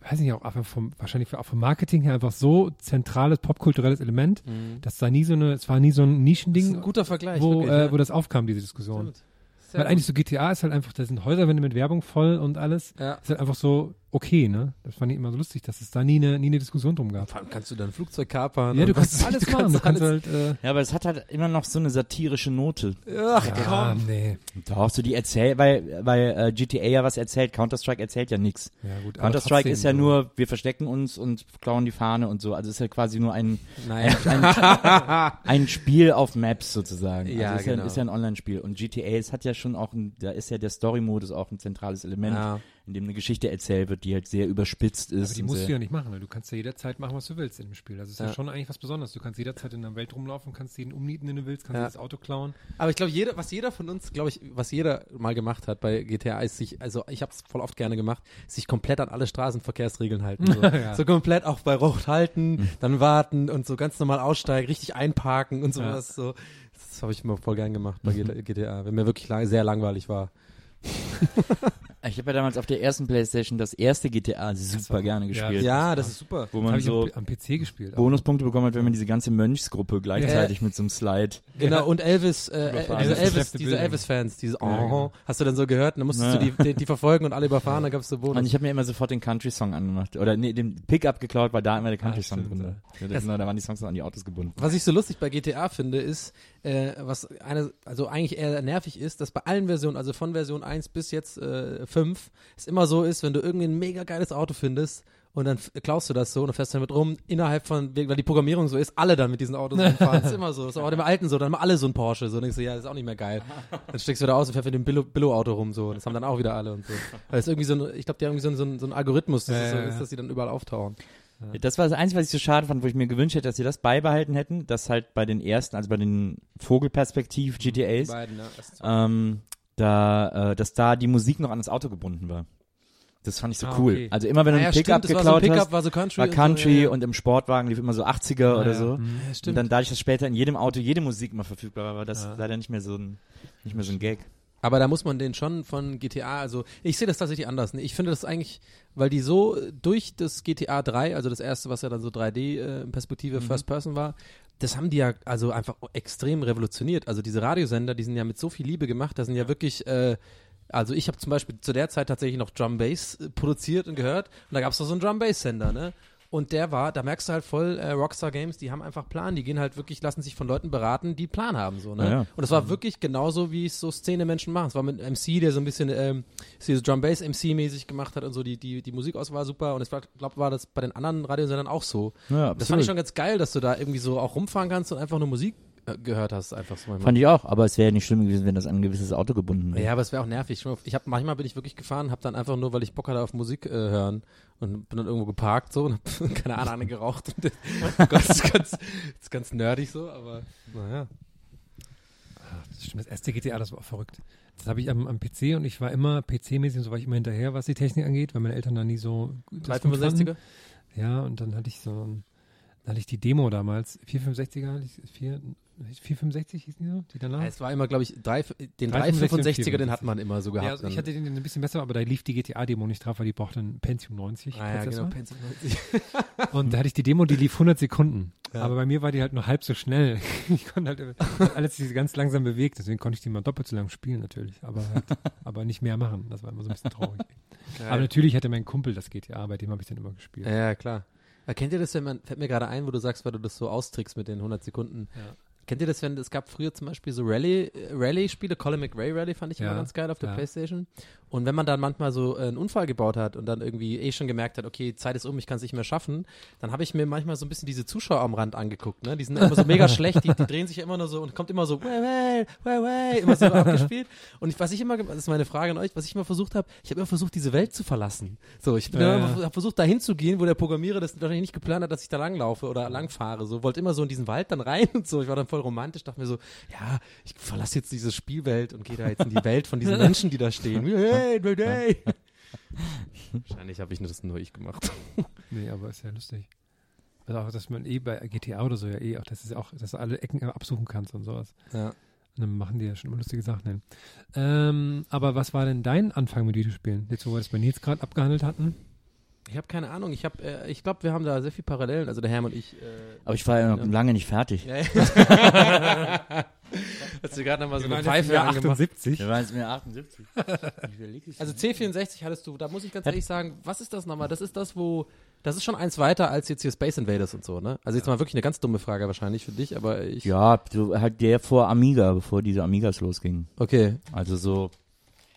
weiß nicht, auch einfach vom, wahrscheinlich auch vom Marketing her einfach so zentrales popkulturelles Element, Mhm. dass da nie so eine, es war nie so ein Das ist Nischending, ein guter Vergleich. wo, wirklich, äh, ja. wo das aufkam, diese Diskussion. Stimmt. Sehr Weil eigentlich so GTA ist halt einfach, da sind Häuserwände mit Werbung voll und alles. Ja. Ist halt einfach so okay, ne? Das fand ich immer so lustig, dass es da nie eine, nie eine Diskussion drum gab. Vor allem kannst du dann ein Flugzeug kapern. Ja, du kannst alles machen. Du kannst halt, äh, Ja, aber es hat halt immer noch so eine satirische Note. Ach ah, komm. nee. Doch, so die erzählt, weil, weil äh, GTA ja was erzählt, Counter-Strike erzählt ja nichts. Ja, gut. aber Counter-Strike ist ja so. nur, wir verstecken uns und klauen die Fahne und so. Also ist ja quasi nur ein, Naja. ein Spiel auf Maps sozusagen. Ja, also ist, genau. ja, ist ja ein Online-Spiel. Und GTA, es hat ja schon auch ein, da ist ja der Story-Modus auch ein zentrales Element, Ja. In dem eine Geschichte erzählt wird, die halt sehr überspitzt ist. Aber die musst du ja nicht machen. Ne? Du kannst ja jederzeit machen, was du willst in dem Spiel. Das ist ja, Ja. schon eigentlich was Besonderes. Du kannst jederzeit in der Welt rumlaufen, kannst jeden umnieten, den du willst, kannst Ja. das Auto klauen. Aber ich glaube, jeder, was jeder von uns, glaube ich, was jeder mal gemacht hat bei GTA, ist sich, also ich habe es voll oft gerne gemacht, sich komplett an alle Straßenverkehrsregeln halten. So, Ja. so komplett auch bei Rot halten, dann warten und so ganz normal aussteigen, richtig einparken und sowas. So. Das habe ich immer voll gern gemacht bei GTA, wenn mir wirklich lang, sehr langweilig war. Ich habe ja damals auf der ersten Playstation das erste GTA super gerne gespielt. Ja, das ist super. Wo man ich so am, PC gespielt. Bonuspunkte bekommen hat, wenn man diese ganze Mönchsgruppe gleichzeitig mit so einem Slide. Genau, und Elvis, äh, diese diese. Elvis-Fans, dieses Ja, Oh, genau. hast du dann so gehört und dann musstest Ja. du die, die, die verfolgen und alle überfahren, dann gab es so Bonus. Und ich habe mir immer sofort den Country-Song angemacht. Oder nee, den Pickup geklaut, weil da immer der Country-Song stimmt, drin war. Genau, da waren die Songs noch an die Autos gebunden. Was ich so lustig bei GTA finde, ist, äh, was eine, also eigentlich eher nervig ist, dass bei allen Versionen, also von Version 1 bis jetzt äh, 5, es immer so ist, wenn du irgendwie ein mega geiles Auto findest und dann klaust du das so und dann fährst du damit rum, innerhalb von, weil die Programmierung so ist, alle dann mit diesen Autos rumfahren. Das ist immer so. Das ist auch dem Alten so, dann haben alle so ein Porsche. So, und denkst du, ja, das ist auch nicht mehr geil. Dann steckst du wieder aus und fährst mit dem Billo- Billo-Auto rum, so. Und das haben dann auch wieder alle und so. Weil es irgendwie so ein, ich glaube, die haben irgendwie so, ein- so, ein- Algorithmus, dass Ja, so ja, ist, ja. dass sie dann überall auftauchen. Das war das Einzige, was ich so schade fand, wo ich mir gewünscht hätte, dass sie das beibehalten hätten, dass halt bei den ersten, also bei den Vogelperspektiv Die GTAs, beiden, ja. Das- ähm, da, äh, dass da die Musik noch an das Auto gebunden war. Das fand ich so Ah, cool. okay. Also immer wenn du Ah, ja, Pickup stimmt, das war geklaut so ein Pickup, hast, war so Country. war und Country so, ja, ja. und im Sportwagen lief immer so 80er Ah, oder so. Mhm. Und dann dadurch, dass später in jedem Auto jede Musik mal verfügbar war, war das leider nicht mehr so ein, nicht mehr so ein Gag. Aber da muss man den schon von GTA, also ich sehe das tatsächlich anders. Ich finde das eigentlich, weil die so durch das GTA 3, also das erste, was ja dann so 3D-Perspektive First Person war, das haben die ja also einfach extrem revolutioniert. Also diese Radiosender, die sind ja mit so viel Liebe gemacht, da sind ja wirklich, äh, also ich habe zum Beispiel zu der Zeit tatsächlich noch Drum Bass äh, produziert und gehört und da gab es noch so einen Drum Bass Sender, ne? Und der war, da merkst du halt voll, äh, Rockstar Games, die haben einfach Plan, die gehen halt wirklich, lassen sich von Leuten beraten, die Plan haben, so, ne? Ja, ja. Und es war wirklich genauso, wie es so Szene-Menschen machen. Es war mit MC, der so ein bisschen ähm, dieses Drum Bass MC-mäßig gemacht hat und so, die, die, die Musikauswahl war super. Und ich glaube, war das bei den anderen Radiosendern auch so. Ja, Das fand ich schon ganz geil, dass du da irgendwie so auch rumfahren kannst und einfach nur Musik gehört hast, einfach so manchmal. Fand ich auch, aber es wäre nicht schlimm gewesen, wenn das an ein gewisses Auto gebunden wäre. Ja, aber es wäre auch nervig. Ich hab, manchmal bin ich wirklich gefahren, habe dann einfach nur, weil ich Bock hatte auf Musik äh, hören und bin dann irgendwo geparkt so und hab keine Ahnung eine geraucht. Und das, das, ist ganz, das ist ganz nerdig so, aber naja. Das stimmt, das erste GTA, das war auch verrückt. Das habe ich am, am PC und ich war immer PC-mäßig und so war ich immer hinterher, was die Technik angeht, weil meine Eltern da nie so das gut fanden. 365er? Ja, und dann hatte ich so ein, dann hatte ich die Demo damals, 465er, hatte ich, 4, 465 hieß die so, die danach? Ja, es war immer, glaube ich, drei, den 365 365er, den hat man immer so ja, gehabt. also ich hatte den ein bisschen besser, aber da lief die GTA-Demo nicht drauf, weil die brauchte ein Pentium 90 ah, ja, genau, Pencil 90. Und da hatte ich die Demo, die lief 100 Sekunden. Ja. Aber bei mir war die halt nur halb so schnell. Ich konnte halt alles sich ganz langsam bewegt, deswegen konnte ich die mal doppelt so lang spielen natürlich, aber halt, aber nicht mehr machen. Das war immer so ein bisschen traurig. Aber natürlich hatte mein Kumpel das GTA, bei dem habe ich dann immer gespielt. Ja, ja, klar. Kennt ihr das, wenn man, fällt mir gerade ein, wo du sagst, weil du das so austrickst mit den 100 Sekunden. Ja. Kennt ihr das, wenn, es gab früher zum Beispiel so Rallye, äh, Rallye-Spiele, Colin McRae Rally fand ich immer ganz geil auf der. Playstation. Und wenn man dann manchmal so äh, einen Unfall gebaut hat und dann irgendwie eh schon gemerkt hat, okay, Zeit ist um, ich kann es nicht mehr schaffen, dann habe ich mir manchmal so ein bisschen diese Zuschauer am Rand angeguckt, ne? Die sind immer so mega schlecht, die, die drehen sich ja immer nur so und kommt immer so, way, way, way, way, immer so abgespielt. Und ich, was ich immer, das ist meine Frage an euch, was ich immer versucht habe, ich habe immer versucht, diese Welt zu verlassen. So, ich Ja, ja. hab versucht, da hinzugehen, wo der Programmierer das wahrscheinlich nicht geplant hat, dass ich da langlaufe oder langfahre. So, wollte immer so in diesen Wald dann rein und so. Ich war dann voll romantisch, dachte mir so, ja, ich verlasse jetzt diese Spielwelt und gehe da jetzt in die Welt von diesen Menschen, die da stehen. Hey, hey. Wahrscheinlich habe ich nur das nur ich gemacht. Nee, aber ist ja lustig. Also auch, dass man eh bei GTA oder so ja eh auch, das ist auch, dass du alle Ecken absuchen kannst und sowas. Ja. Und dann machen die ja schon immer lustige Sachen hin. Ähm, aber was war denn dein Anfang mit Videospielen? Jetzt, wo wir das bei Nils gerade abgehandelt hatten? Ich habe keine Ahnung. Ich habe, äh, ich glaube, wir haben da sehr viel Parallelen. Also der Herm und ich. Äh, Aber ich war ja noch Ja. lange nicht fertig. ja, ja. Hast du gerade nochmal so eine Pfeife angemacht? 78. Wir waren jetzt mir 78. Also C64 hattest du, da muss ich ganz ehrlich sagen, was ist das nochmal? Das ist das, wo, das ist schon eins weiter als jetzt hier Space Invaders und so, ne? Also jetzt mal wirklich eine ganz dumme Frage wahrscheinlich für dich, aber ich. Ja, so halt der vor Amiga, bevor diese Amigas losgingen. Okay. Also so,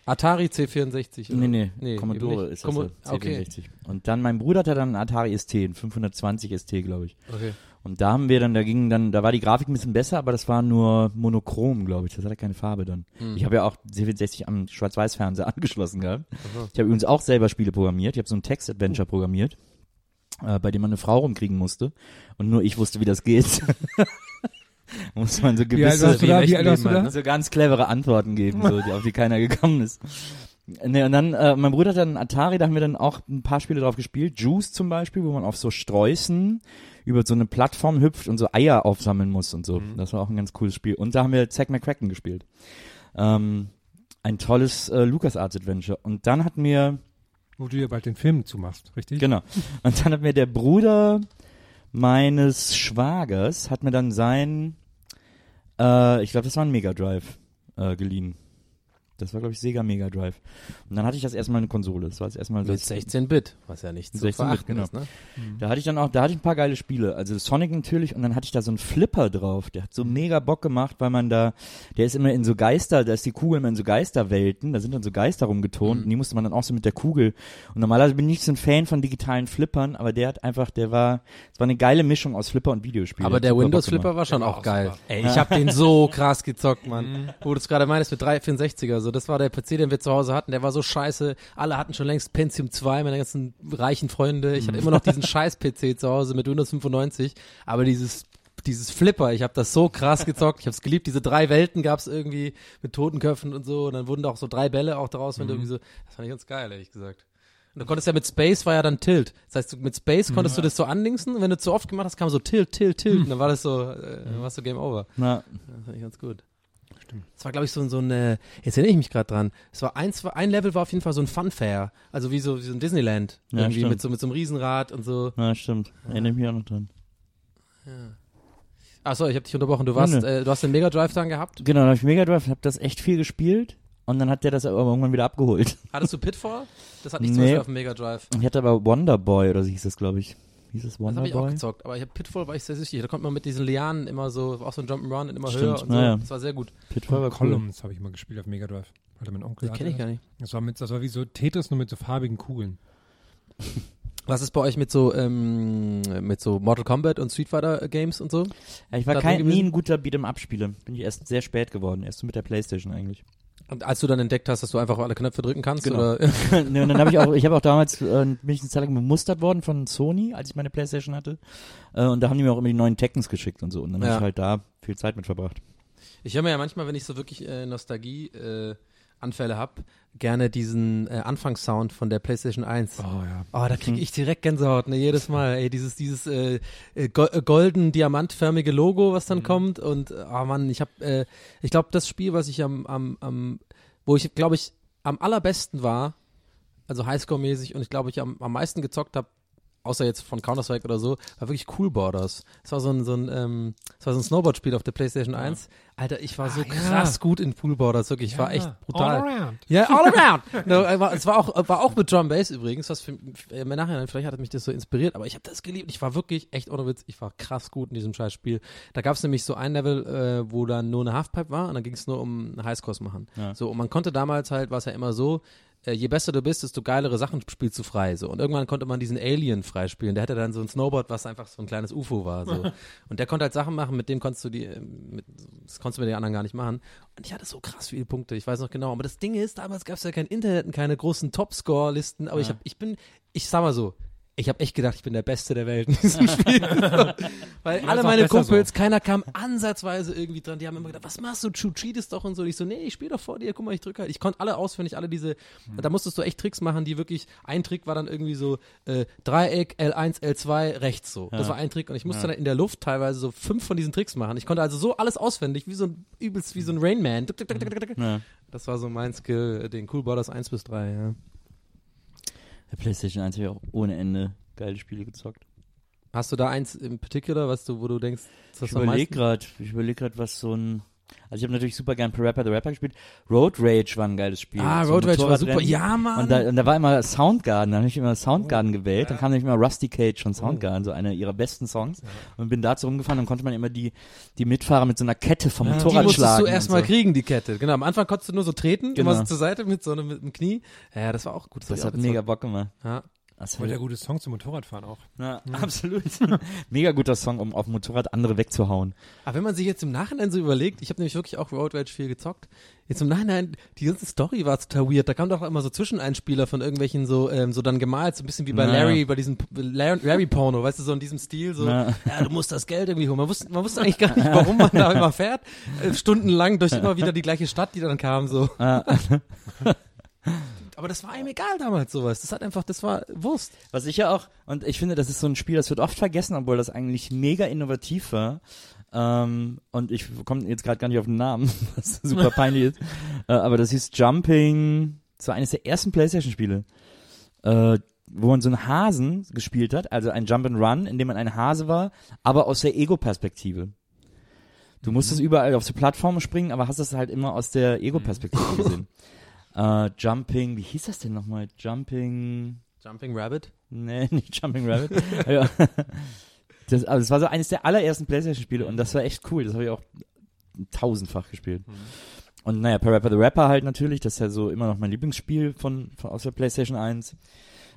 Atari C64. nee, nee, Nee, Commodore ist das Commo- so, okay. C64. Und dann, mein Bruder hatte dann einen Atari ST, einen 520 ST, glaube ich. Okay. Und da haben wir dann, da ging dann, da war die Grafik ein bisschen besser, aber das war nur monochrom, glaube ich. Das hatte keine Farbe dann. Hm. Ich habe ja auch C64 am Schwarz-Weiß-Fernseher angeschlossen gehabt. Ich habe übrigens auch selber Spiele programmiert. Ich habe so ein Text-Adventure programmiert, äh, bei dem man eine Frau rumkriegen musste. Und nur ich wusste, wie das geht. Muss man so gewisse, da? da? so ganz clevere Antworten geben, so, die, auf die keiner gekommen ist. Ne, und dann, äh, mein Bruder hat dann Atari, da haben wir dann auch ein paar Spiele drauf gespielt. Juice zum Beispiel, wo man auf so Sträußen über so eine Plattform hüpft und so Eier aufsammeln muss und so. Das war auch ein ganz cooles Spiel. Und da haben wir Zack McCracken gespielt. Ähm, ein tolles äh, LucasArts Adventure. Und dann hat mir, Wo du ja bald den Film zumachst, richtig? genau, und dann hat mir der Bruder meines Schwagers, hat mir dann sein, äh, ich glaube, das war ein Mega Drive, äh, geliehen. Das war, glaube ich, Sega Mega Drive. Und dann hatte ich das erstmal eine Konsole. Das war das erstmal Mit das 16-Bit, was ja nicht zu 16-Bit, verachten genau. ist, ne? Da hatte ich dann auch, da hatte ich ein paar geile Spiele. Also Sonic natürlich und dann hatte ich da so einen Flipper drauf. Der hat so mega Bock gemacht, weil man da, der ist immer in so Geister, da ist die Kugel immer in so Geisterwelten, da sind dann so Geister rumgetont und die musste man dann auch so mit der Kugel. Und normalerweise bin ich nicht so ein Fan von digitalen Flippern, aber der hat einfach, der war, es war eine geile Mischung aus Flipper und Videospiel. Aber der Windows-Flipper gemacht. war schon Der auch auch geil. super. Ey, ich hab den so krass gezockt, Mann. Wo du es gerade meinst mit 364er, so das war der PC, den wir zu Hause hatten, der war so scheiße. Alle hatten schon längst Pentium 2, meine ganzen reichen Freunde. Ich hatte immer noch diesen scheiß PC zu Hause mit Windows 95, aber dieses dieses Flipper, ich habe das so krass gezockt, ich habe es geliebt, diese drei Welten gab's irgendwie mit Totenköpfen und so und dann wurden da auch so drei Bälle auch draus, wenn du irgendwie so, das fand ich ganz geil, ehrlich gesagt. Und du konntest ja mit Space war ja dann Tilt. Das heißt, mit Space konntest du das so anlinksen und wenn du zu oft gemacht hast, kam so Tilt, Tilt, Tilt. Und dann war das so, äh, dann warst du Game Over. Na, Das fand ich ganz gut. Stimmt. Das war, glaube ich, so, ein- so eine, jetzt erinnere ich mich gerade dran. Es war eins, ein Level war auf jeden Fall so ein Funfair. Also wie so, wie so ein Disneyland. Ja, irgendwie stimmt. mit so, mit so einem Riesenrad und so. na stimmt. Erinnere mich auch noch dran. Achso, ich habe dich unterbrochen. Du warst, äh, du hast den Mega Drive dann gehabt. Genau, dann habe ich Mega Drive, habe das echt viel gespielt und dann hat der das aber irgendwann wieder abgeholt. Hattest du Pitfall? Das hatte ich zum Nee. Beispiel auf dem Mega Drive. Ich hatte aber Wonder Boy oder so hieß das, glaube ich. Hieß es Das Wonder habe ich auch gezockt. Aber ich hab Pitfall war ich sehr süchtig. Da konnte man mit diesen Lianen immer so, auch so ein Jump'n'Run und immer Stimmt, höher und so. naja. Das war sehr gut. Pitfall war cool. Columns habe ich mal gespielt auf Mega Drive. Hatte mein Onkel. Das kenne ich gar nicht. Das war, mit, das war wie so Tetris, nur mit so farbigen Kugeln. Was ist bei euch mit so, ähm, mit so Mortal Kombat und Street Fighter Games und so? Ja, ich war kein, nie ein guter Beat'em-up-Spieler. Bin ich erst sehr spät geworden. Erst so mit der Playstation eigentlich. Und als du dann entdeckt hast, dass du einfach alle Knöpfe drücken kannst, Genau. oder? ne, und dann habe ich auch, ich habe auch damals, äh, bin ich eine Zeit lang bemustert worden von Sony, als ich meine Playstation hatte. Äh, und da haben die mir auch immer die neuen Tekkens geschickt und so. Und dann Ja. habe ich halt da viel Zeit mit verbracht. Ich höre mir ja manchmal, wenn ich so wirklich äh, Nostalgie äh, Anfälle hab, gerne diesen äh, Anfangssound von der PlayStation 1. Oh ja. Oh, da kriege ich direkt Gänsehaut, ne, jedes Mal. Ey, dieses, dieses äh, äh, go äh, golden diamantförmige Logo, was dann kommt. Und äh, oh Mann, ich habe, äh, ich glaube, das Spiel, was ich am, am, am wo ich, glaube ich, am allerbesten war, also Highscore-mäßig und ich glaube, ich am, am meisten gezockt habe, außer jetzt von Counter-Strike oder so, war wirklich Cool Borders. Das war so ein, so ein, ähm, das war so ein Snowboard-Spiel auf der PlayStation 1. Alter, ich war so Ah, ja. krass gut in Pool Borders, wirklich. Ich war echt brutal. All around. Ja, all around. no, äh, es war auch, war auch mit Drum Bass übrigens, was für, für im Nachhinein, vielleicht hat mich das so inspiriert, aber ich habe das geliebt. Ich war wirklich, echt ohne Witz, ich war krass gut in diesem scheiß Spiel. Da gab es nämlich so ein Level, äh, wo dann nur eine Halfpipe war und dann ging es nur um Highscores machen. Ja. So, und man konnte damals halt, war es ja immer so, äh, je besser du bist, desto geilere Sachen spielst du frei. So. Und irgendwann konnte man diesen Alien freispielen. Der hatte dann so ein Snowboard, was einfach so ein kleines UFO war. So. Und der konnte halt Sachen machen, mit denen konntest du die, äh, mit, das konntest du mit den anderen gar nicht machen. Und ich hatte so krass viele Punkte, ich weiß noch genau. Aber das Ding ist, damals gab es ja kein Internet und keine großen Topscore-Listen. Aber ich, hab, ich bin, ich sag mal so, ich habe echt gedacht, ich bin der Beste der Welt in diesem Spiel. Weil alle meine Kumpels, keiner kam ansatzweise irgendwie dran. Die haben immer gedacht, was machst du? Du cheatest doch und so. Und ich so, nee, ich spiele doch vor dir. Guck mal, ich drücke halt. Ich konnte alle auswendig, alle diese. Da musstest du echt Tricks machen, die wirklich. Ein Trick war dann irgendwie so äh, Dreieck, L1, L2, rechts so. Das war ein Trick. Und ich musste dann in der Luft teilweise so fünf von diesen Tricks machen. Ich konnte also so alles auswendig, wie so ein übelst wie so ein Rainman. Ja. Das war so mein Skill, äh, den Cool Borders 1 bis 3, ja. Der PlayStation 1 habe ich auch ohne Ende geile Spiele gezockt. Hast du da eins im Particular, was du, wo du denkst, das Ich überlege gerade, ich überlege gerade, was so ein. Also ich habe natürlich super gern Rapper the Rapper gespielt. Road Rage war ein geiles Spiel. Ah, So Road Rage war super. Ja, Mann. Und da, und da war immer Soundgarden, da habe ich immer Soundgarden gewählt, dann kam nämlich immer Rusty Cage von Soundgarden, so einer ihrer besten Songs. Und bin dazu rumgefahren und konnte man immer die, die Mitfahrer mit so einer Kette vom die Motorrad musstest schlagen. du und erstmal so. kriegen, die Kette. Genau, am Anfang konntest du nur so treten, Genau. immer so zur Seite mit so einem, mit dem Knie. Ja, das war auch gut. Das hab hat mega Bock gemacht. Ja. Das Voll der gute Song zum Motorradfahren auch. ja, absolut. mega guter Song, um auf dem Motorrad andere wegzuhauen. Aber wenn man sich jetzt im Nachhinein so überlegt, ich habe nämlich wirklich auch Road Rage viel gezockt, jetzt im Nachhinein, die ganze Story war total weird. Da kam doch immer so Zwischeneinspieler von irgendwelchen so, ähm, so dann gemalt, so ein bisschen wie bei Ja. Larry, bei diesem P- Larry, Larry Porno, weißt du, so in diesem Stil, so, Ja. ja, du musst das Geld irgendwie holen. Man wusste, man wusste eigentlich gar nicht, warum man da immer fährt, äh, stundenlang durch immer wieder die gleiche Stadt, die dann kam, so. Aber das war ihm egal damals sowas. Das hat einfach, das war Wurst. Was ich ja auch, und ich finde, das ist so ein Spiel, das wird oft vergessen, obwohl das eigentlich mega innovativ war. Ähm, und ich komme jetzt gerade gar nicht auf den Namen, was super peinlich ist. Äh, aber das hieß Jumping, das war eines der ersten Playstation-Spiele, äh, wo man so einen Hasen gespielt hat, also ein Jump and Run, in dem man ein Hase war, aber aus der Ego-Perspektive. Du musstest überall auf so Plattformen springen, aber hast das halt immer aus der Ego-Perspektive gesehen. Äh, Jumping, wie hieß das denn nochmal? Jumping. Jumping Rabbit? Nee, nicht Jumping Rabbit. ja. das, also das war so eines der allerersten Playstation-Spiele und das war echt cool. Das habe ich auch tausendfach gespielt. Und naja, Parappa the Rapper halt natürlich, das ist ja so immer noch mein Lieblingsspiel von, von aus der Playstation 1.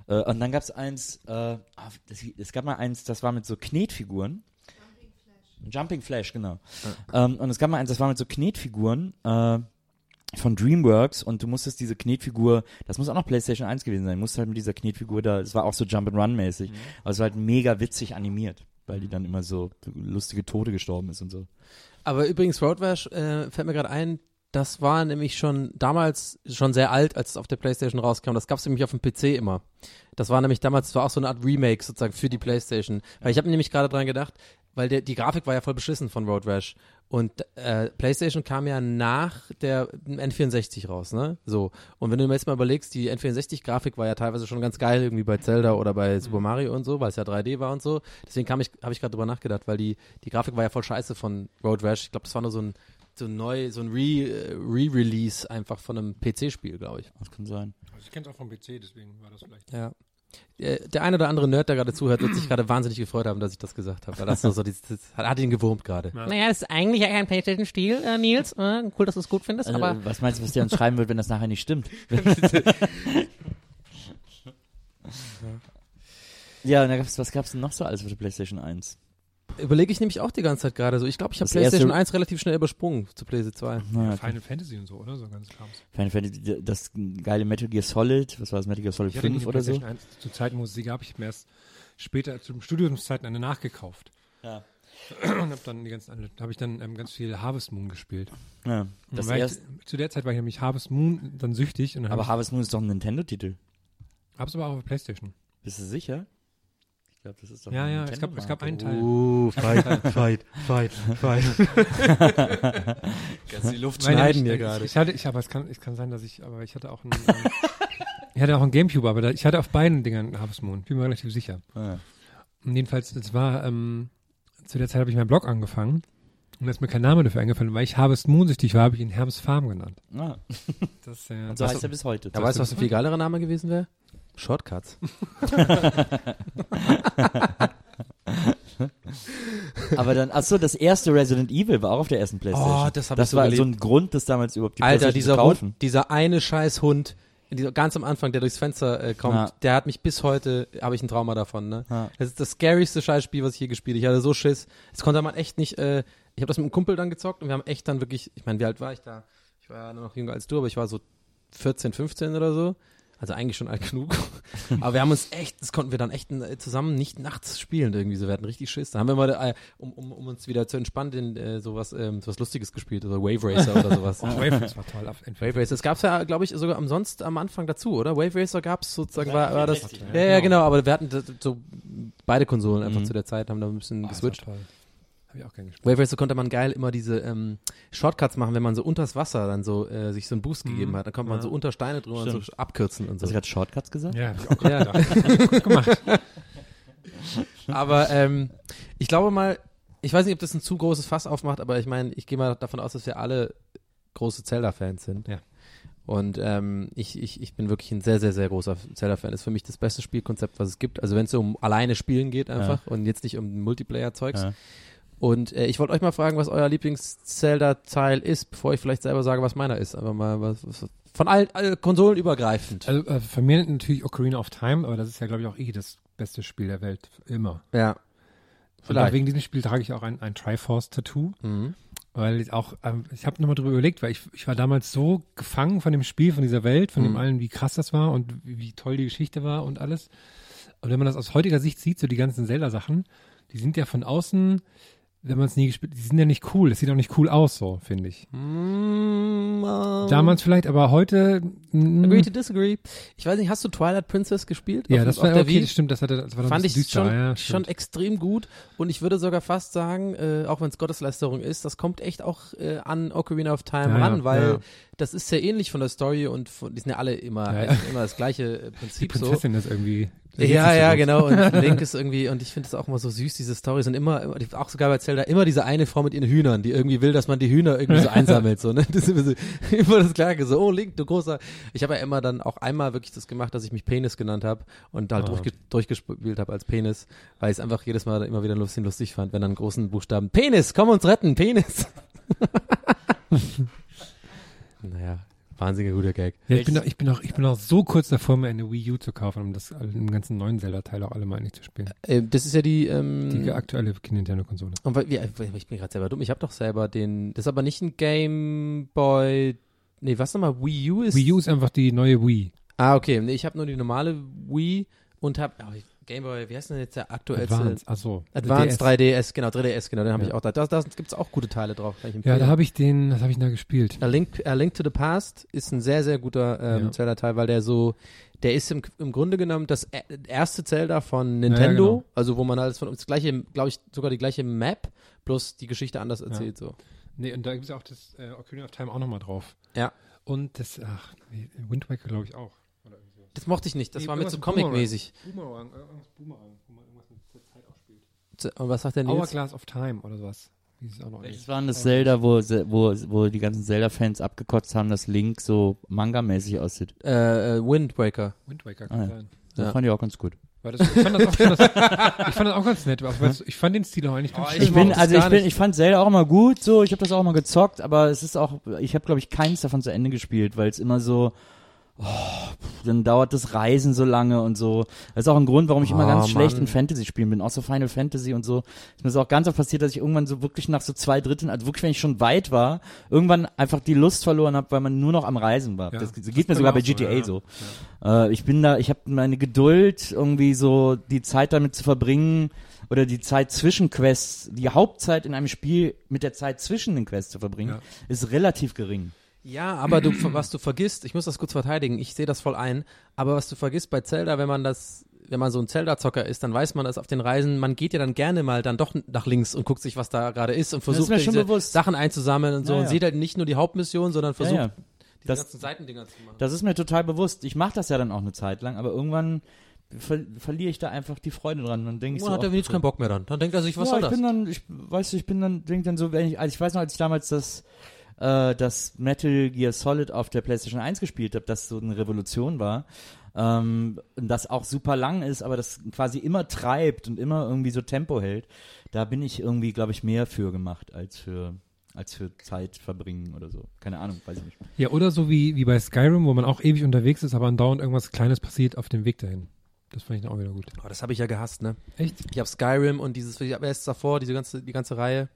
Äh, und dann gab's eins, äh, ah, das, es gab mal eins, das war mit so Knetfiguren. Jumping Flash, genau. Ähm, und es gab mal eins, das war mit so Knetfiguren äh, von DreamWorks und du musstest diese Knetfigur, das muss auch noch PlayStation 1 gewesen sein, musst halt mit dieser Knetfigur da, das war auch so Jump and Run mäßig, aber es war halt mega witzig animiert, weil die dann immer so lustige Tote gestorben ist und so. Aber übrigens, Road Rash äh, fällt mir gerade ein, das war nämlich schon damals schon sehr alt, als es auf der Playstation rauskam. Das gab es nämlich auf dem PC immer. Das war nämlich damals, das war auch so eine Art Remake sozusagen für die Playstation. Weil ich habe nämlich gerade dran gedacht, weil der, die Grafik war ja voll beschissen von Road Rash. Und äh, PlayStation kam ja nach der N64 raus, ne? So. Und wenn du mir jetzt mal überlegst, die N64-Grafik war ja teilweise schon ganz geil, irgendwie bei Zelda oder bei Super Mario und so, weil es ja 3D war und so. Deswegen kam ich, habe ich gerade drüber nachgedacht, weil die, die Grafik war ja voll scheiße von Road Rash. Ich glaube, das war nur so ein, so ein neu, so ein Re- äh, Re-Release einfach von einem PC-Spiel, glaube ich. Das kann sein. Also ich kenne es auch vom PC, deswegen war das vielleicht. Ja. Der, der eine oder andere Nerd, der gerade zuhört, wird sich gerade wahnsinnig gefreut haben, dass ich das gesagt habe. Weil das so, das hat, hat ihn gewurmt gerade. Ja. Naja, das ist eigentlich ja kein PlayStation-Stil, äh, Nils. Äh, cool, dass du es gut findest, Also, aber was meinst du, was der uns schreiben wird, wenn das nachher nicht stimmt? ja, und da gab's, was gab's denn noch so alles für die PlayStation 1? Überlege ich nämlich auch die ganze Zeit gerade so. Ich glaube, ich habe PlayStation erste- 1 relativ schnell übersprungen zu PlayStation 2. Naja, Final Fantasy und so, oder? So ganz Krams. Final Fantasy, das geile Metal Gear Solid, was war das, Metal Gear Solid Ich hatte nicht 5 eine oder so? PlayStation 1 zu Zeiten, wo es sie gab. Ich mir erst später zu Studiumszeiten eine nachgekauft. Ja. Und habe dann die ganzen, habe ich dann ähm, ganz viel Harvest Moon gespielt. Ja, das war ich, erst, zu der Zeit war ich nämlich Harvest Moon dann süchtig und dann aber Harvest Moon ist doch ein Nintendo-Titel. hab's aber auch auf Playstation. Bist du sicher? Ich glaube, das ist doch Ja, ja, es gab, es gab einen Teil. Uh, fight, fight, fight, fight. Kannst die Luft Nein, schneiden hier gerade. ich hatte, ich aber es kann, es kann sein, dass ich, aber ich hatte auch einen, ähm, ich hatte auch einen Gamecube, aber da, ich hatte auf beiden Dingern Harvest Moon. Bin mir relativ sicher. Ah, Und jedenfalls, es war, ähm, zu der Zeit habe ich meinen Blog angefangen. Und da ist mir kein Name dafür eingefallen, weil ich Harvest Moon süchtig war, habe ich ihn Herbst Farm genannt. ah. Das, äh, Und so heißt er bis heute. Ja, weißt du, was ein viel geilerer Name gewesen wäre? Shortcuts. Aber dann, ach so, das erste Resident Evil war auch auf der ersten Playstation. Oh, das hab ich Das so war geliebt. so ein Grund, das damals überhaupt die Alter, dieser zu kaufen. Hund, dieser eine scheiß Hund dieser- ganz am Anfang, der durchs Fenster äh, kommt, Ja. der hat mich bis heute, habe ich ein Trauma davon, ne? Ja. Das ist das scarieste Scheißspiel, was ich je gespielt habe. Ich hatte so Schiss. Das konnte man echt nicht, äh, ich habe das mit einem Kumpel dann gezockt und wir haben echt dann wirklich, ich meine, wie alt war ich da? Ich war ja nur noch jünger als du, aber ich war so 14, 15 oder so. Also eigentlich schon alt genug. Aber wir haben uns echt, das konnten wir dann echt äh, zusammen nicht nachts spielen irgendwie so. Wir hatten richtig Schiss. Da haben wir mal, äh, um, um, um uns wieder zu entspannen, den, äh, sowas, ähm, sowas Lustiges gespielt, also Wave Racer oder sowas. Oh, Wave Race war toll. Auf Wave Racer, das gab's ja, glaube ich, sogar umsonst am Anfang dazu, oder? Wave Racer gab's sozusagen, war, war das, ja, ja, ja, genau. aber wir hatten so beide Konsolen einfach Mhm. zu der Zeit, haben da ein bisschen Oh, das war geswitcht. Toll. Hab ich auch gern gespielt. Wave Racer konnte man geil immer diese ähm, Shortcuts machen, wenn man so unters Wasser dann so äh, sich so einen Boost gegeben hat. Dann konnte man so unter Steine drüber und so abkürzen und Hast so. du gerade Shortcuts gesagt? Ja, hab ich auch Ja. gut gemacht. Aber ähm, ich glaube mal, ich weiß nicht, ob das ein zu großes Fass aufmacht, aber ich meine, ich gehe mal davon aus, dass wir alle große Zelda-Fans sind. Ja. Und ähm, ich, ich, ich bin wirklich ein sehr, sehr, sehr großer Zelda-Fan. Ist für mich das beste Spielkonzept, was es gibt. Also wenn es um alleine spielen geht einfach und jetzt nicht um Multiplayer-Zeugs. Ja. Und äh, ich wollte euch mal fragen, was euer Lieblings-Zelda-Teil ist, bevor ich vielleicht selber sage, was meiner ist. Aber mal was, was von allen alle Konsolen übergreifend. Also äh, von mir natürlich Ocarina of Time, aber das ist ja, glaube ich, auch eh das beste Spiel der Welt. Immer. ja. Vielleicht. wegen diesem Spiel trage ich auch ein, ein Triforce-Tattoo. Mhm. Weil ich auch, ähm, ich habe nochmal drüber überlegt, weil ich, ich war damals so gefangen von dem Spiel, von dieser Welt, von dem Mhm. allen, wie krass das war und wie, wie toll die Geschichte war und alles. Und wenn man das aus heutiger Sicht sieht, so die ganzen Zelda-Sachen, die sind ja von außen, wenn man es nie gespielt, die sind ja nicht cool. Das sieht auch nicht cool aus, so, finde ich. Mm, ähm, Damals vielleicht, aber heute. mm, Agree to disagree. Ich weiß nicht, hast du Twilight Princess gespielt? ja, Auf- das war der okay, Wii? das stimmt, das, hatte, das war Fand ich bisschen schon, düster, ja, schon extrem gut und ich würde sogar fast sagen, äh, auch wenn es Gotteslästerung ist, das kommt echt auch äh, an Ocarina of Time Ja, ja, ran, weil ja. das ist sehr ähnlich von der Story und von, die sind ja alle immer, immer das gleiche äh, Die Prinzip so. Prinzessin ist irgendwie. Ja, ja, genau. Und Link ist irgendwie, und ich finde es auch immer so süß, diese Storys sind immer, auch sogar bei Zelda, immer diese eine Frau mit ihren Hühnern, die irgendwie will, dass man die Hühner irgendwie so einsammelt, so, ne? Das ist immer, so, immer das Gleiche, so, oh Link, du großer. Ich habe ja immer dann auch einmal wirklich das gemacht, dass ich mich Penis genannt habe und halt Ah. durchge durchgespielt habe als Penis, weil ich es einfach jedes Mal immer wieder lustig, lustig fand, wenn dann großen Buchstaben, Penis, komm uns retten, Penis. naja, wahnsinniger guter Gag. Ja, ich bin, auch, ich, bin auch, ich bin auch so kurz davor, mir eine Wii U zu kaufen, um das im ganzen neuen Zelda-Teil auch alle mal nicht zu spielen. Äh, das ist ja die, ähm, Die aktuelle Nintendo-Konsole. Und weil, wie, ich bin gerade selber dumm. Ich habe doch selber den. Das ist aber nicht ein Game Boy. Nee, was nochmal? Wii U ist. Wii U ist einfach die neue Wii. Ah, okay. Nee, ich habe nur die normale Wii und habe oh, Game Boy. Wie heißt denn jetzt der aktuellste? Advance, achso. Advanced 3DS, genau, 3DS, genau, den habe ich Ja. auch da. Da, da gibt's auch gute Teile drauf. Ich Ja, da habe ich den, das habe ich da gespielt. A Link, A Link to the Past ist ein sehr, sehr guter ähm, Ja. Zelda-Teil, weil der so, der ist im, im Grunde genommen das ä- erste Zelda von Nintendo, genau. also wo man alles von das gleiche, glaube ich, sogar die gleiche Map, bloß die Geschichte anders erzählt so. Nee, und da gibt es auch das äh, Ocarina of Time auch nochmal drauf. Ja. Und das, ach, Wind Waker glaube ich auch. Das mochte ich nicht, das Nee, war mir zu Comic-mäßig. Boomerang, irgendwas Boomerang, wo man irgendwas mit der Zeit auch spielt. Z- Und was sagt der Nils? Hourglass of Time oder sowas. Wie ist es auch noch Das war das Zelda, wo, wo, wo die ganzen Zelda-Fans abgekotzt haben, dass Link so manga-mäßig aussieht. Äh, äh, Wind Waker. Wind Waker Ah, kann ja. sein. Das Ja. fand ich auch ganz gut. Weil das, ich, fand das auch, das, ich fand das auch ganz nett. Ich fand den Stil auch eigentlich ganz Oh, schön. Ich bin, also ich bin, nicht. ich fand Zelda auch immer gut, so, ich habe das auch immer gezockt, aber es ist auch, ich habe glaube ich keins davon zu Ende gespielt, weil es immer so, oh, dann dauert das Reisen so lange und so. Das ist auch ein Grund, warum ich immer Oh, ganz schlecht Mann. in Fantasy-Spielen bin, auch so Final Fantasy und so. Ist mir ist auch ganz oft passiert, dass ich irgendwann so wirklich nach so zwei Dritteln, also wirklich, wenn ich schon weit war, irgendwann einfach die Lust verloren habe, weil man nur noch am Reisen war. Ja, das, das geht mir sogar bei auch so, GTA ja. so. Äh, ich bin da, ich habe meine Geduld, irgendwie so die Zeit damit zu verbringen oder die Zeit zwischen Quests, die Hauptzeit in einem Spiel mit der Zeit zwischen den Quests zu verbringen, Ja. ist relativ gering. Ja, aber du, was du vergisst, ich muss das kurz verteidigen, ich sehe das voll ein, aber was du vergisst bei Zelda, wenn man das, wenn man so ein Zelda-Zocker ist, dann weiß man, dass auf den Reisen, man geht ja dann gerne mal dann doch nach links und guckt sich, was da gerade ist und versucht. Sachen einzusammeln und so Ja, und ja. sieht halt nicht nur die Hauptmission, sondern versucht, ja. die Das- ganzen Seitendinger zu machen. Das ist mir total bewusst. Ich mache das ja dann auch eine Zeit lang, aber irgendwann ver verliere ich da einfach die Freude dran und denke ich so, hat der ach, Nils keinen Bock mehr dann. Dann denkt er sich, was ja, soll ich das? bin dann, ich weißt du, ich bin dann, denk dann so, wenn ich, also ich weiß noch, als ich damals das, äh, das Metal Gear Solid auf der PlayStation 1 gespielt habe, das so eine Revolution war, ähm, und das auch super lang ist, aber das quasi immer treibt und immer irgendwie so Tempo hält, da bin ich irgendwie, glaube ich, mehr für gemacht als für als für Zeit verbringen oder so. Keine Ahnung, weiß ich nicht. Ja, oder so wie, wie bei Skyrim, wo man auch ewig unterwegs ist, aber andauernd irgendwas Kleines passiert auf dem Weg dahin. Das fand ich dann auch wieder gut. Oh, das habe ich ja gehasst, ne? Echt? Ich habe Skyrim und dieses, ich habe erst davor, diese ganze, die ganze Reihe.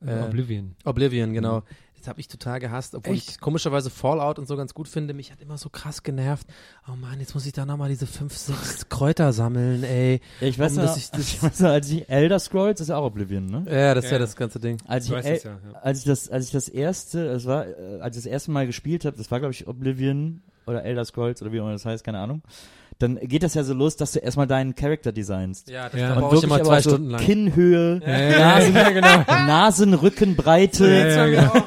Äh, Äh, Oblivion. Oblivion, genau. Das habe ich total gehasst, obwohl ich komischerweise Fallout und so ganz gut finde. Mich hat immer so krass genervt. Oh Mann, jetzt muss ich da nochmal diese fünf, sechs Kräuter sammeln, ey. Ich weiß Um, noch, dass ich das- ich weiß noch, als ich Elder Scrolls, das ist ja auch Oblivion, ne? Ja, das ist ja, Ja. das ganze Ding. Als ich, weißt El- es ja, ja. als ich das, als ich das erste, das war, äh, als ich das erste Mal gespielt habe, das war glaube ich Oblivion oder Elder Scrolls oder wie auch immer das heißt, keine Ahnung. Dann geht das ja so los, dass du erstmal deinen Charakter designst. Ja, Ja. da Und brauche ich immer zwei auch so Stunden lang. Kinnhöhe, Ja, ja, genau. Nasenrückenbreite, Ja, ja, genau.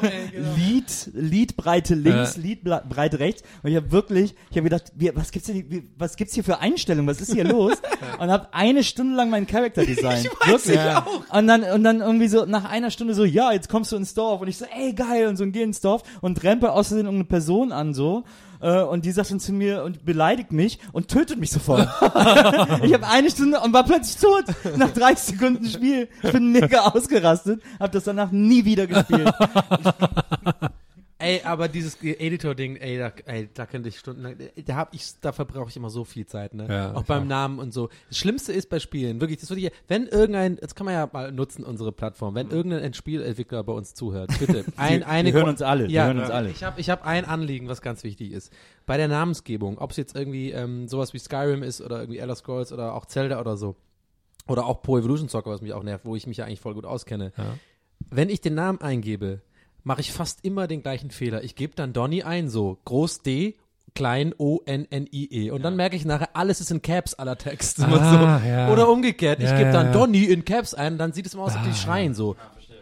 Lied, Liedbreite links, Ja. Liedbreite rechts. Und ich habe wirklich, ich habe gedacht, wie, was gibt's denn, wie, was gibt's hier für Einstellungen? Was ist hier los? Und habe eine Stunde lang meinen Charakter designt. wirklich. Ja. Und dann, und dann irgendwie so nach einer Stunde so, ja, jetzt kommst du ins Dorf. Und ich so, ey, geil. Und so und geh ins Dorf und rempe außerdem irgendeine Person an, so. Äh, Und die sagt dann zu mir und beleidigt mich und tötet mich sofort. ich habe eine Stunde und war plötzlich tot nach 30 Sekunden Spiel. Ich bin mega ausgerastet, habe das danach nie wieder gespielt. Ey, aber dieses Editor-Ding, ey, da, ey, da könnte ich stundenlang, da hab ich, da verbrauche ich immer so viel Zeit, ne? Ja, auch beim auch. Namen und so. Das Schlimmste ist bei Spielen, wirklich, das würde ich, wenn irgendein, jetzt kann man ja mal nutzen, unsere Plattform, wenn irgendein Spielentwickler bei uns zuhört, bitte, ein, eine, die hören uns alle, die ja, hören uns alle. Ich habe ich hab ein Anliegen, was ganz wichtig ist. Bei der Namensgebung, ob es jetzt irgendwie ähm, sowas wie Skyrim ist oder irgendwie Elder Scrolls oder auch Zelda oder so, oder auch Pro Evolution Soccer, was mich auch nervt, wo ich mich ja eigentlich voll gut auskenne. Ja. Wenn ich den Namen eingebe, mache ich fast immer den gleichen Fehler. Ich gebe dann Donny ein, so groß D, klein O-N-N-I-E. Und dann merke ich nachher, alles ist in Caps aller Text. Immer Ah, so. ja. Oder umgekehrt, ich Ja, gebe dann ja. Donny in Caps ein, dann sieht es immer aus, als ob die schreien so.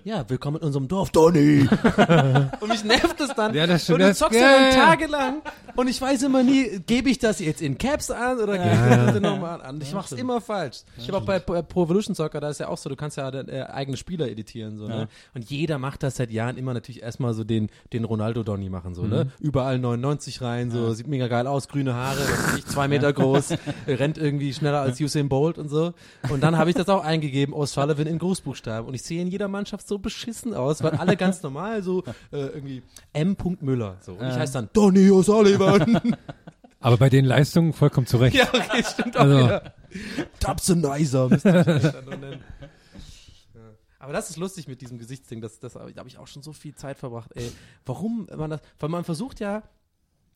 Ja, willkommen in unserem Dorf, Donny. und mich nervt es dann. Ja, das stimmt. Und du Das- zockst ja, ja, dann ja. tagelang und ich weiß immer nie, gebe ich das jetzt in Caps an oder gebe ich das nochmal an? Ich mach's immer falsch. Ich habe auch bei Pro Evolution Soccer, da ist ja auch so, du kannst ja äh, eigene Spieler editieren so, ne? Und jeder macht das seit Jahren immer natürlich erstmal so den den Ronaldo Donny machen so, ne? Überall 99 rein, so sieht mega geil aus, grüne Haare, ich, zwei Meter groß, rennt irgendwie schneller als Usain Bolt und so. Und dann habe ich das auch eingegeben, O'Sullivan in Großbuchstaben und ich sehe in jeder Mannschaft so beschissen aus, weil alle ganz normal so äh, irgendwie M. Müller so. Und ich heiße dann Donny O'Sullivan. Aber bei den Leistungen vollkommen zurecht. ja, okay, stimmt auch Also- wieder. Müsste ich vielleicht dann noch nennen. Ja. Aber das ist lustig mit diesem Gesichtsding. Das, das, da habe ich auch schon so viel Zeit verbracht. Ey, warum man das? Weil man versucht ja.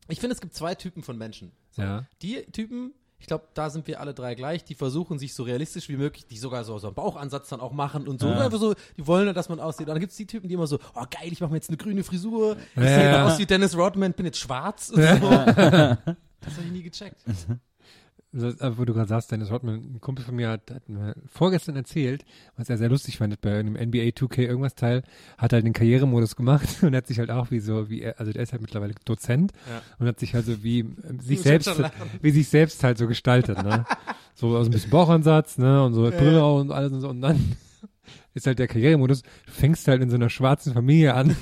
Ich finde, es gibt zwei Typen von Menschen. So. Ja. Die Typen, ich glaube, da sind wir alle drei gleich, die versuchen sich so realistisch wie möglich, die sogar so, so einen Bauchansatz dann auch machen und so. Ja. Einfach so, die wollen, dass man aussieht. Und dann gibt es die Typen, die immer so, oh geil, ich mache mir jetzt eine grüne Frisur, ich Ja, sehe ja. aus wie Dennis Rodman, bin jetzt schwarz. Und so. Das habe ich nie gecheckt. Also, wo du gerade sagst, Dennis Rodman, ein Kumpel von mir hat, hat mir vorgestern erzählt, was er sehr lustig fand, bei einem NBA 2K irgendwas Teil, hat halt den Karrieremodus gemacht und hat sich halt auch wie so, wie er, also der ist halt mittlerweile Dozent Ja. und hat sich halt so wie ähm, sich selbst, wie sich selbst halt so gestaltet, ne? so aus ein bisschen Bauchansatz, ne? Und so Brille und alles und so und dann ist halt der Karrieremodus, du fängst halt in so einer schwarzen Familie an.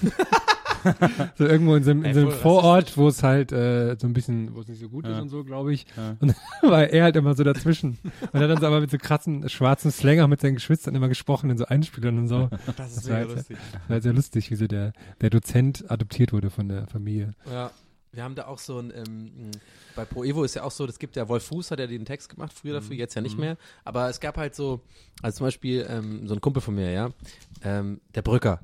so irgendwo in so einem, in so einem Vorort, wo es halt äh, so ein bisschen, wo es nicht so gut ist Ja. und so, glaube ich. Ja. Und dann war er halt immer so dazwischen. Und er hat dann so aber mit so krassen schwarzen Slang auch mit seinen Geschwistern immer gesprochen in so Einspielern und so. Das ist mega lustig. Das war halt sehr lustig, wie so der, der Dozent adoptiert wurde von der Familie. Ja. Wir haben da auch so ein, ähm, bei Pro Evo ist ja auch so, das gibt ja, Wolf Fuß hat ja den Text gemacht, früher dafür, jetzt ja nicht mehr. Aber es gab halt so, also zum Beispiel ähm, so ein Kumpel von mir, ja, ähm, der Brücker.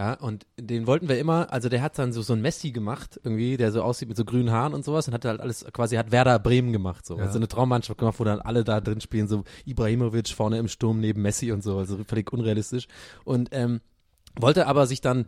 Ja, und den wollten wir immer, also der hat dann so, so ein Messi gemacht, irgendwie, der so aussieht mit so grünen Haaren und sowas und hat halt alles, quasi hat Werder Bremen gemacht, so. Ja. Also eine Traummannschaft gemacht, wo dann alle da drin spielen, so Ibrahimovic vorne im Sturm neben Messi und so, also völlig unrealistisch. Und ähm, wollte aber sich dann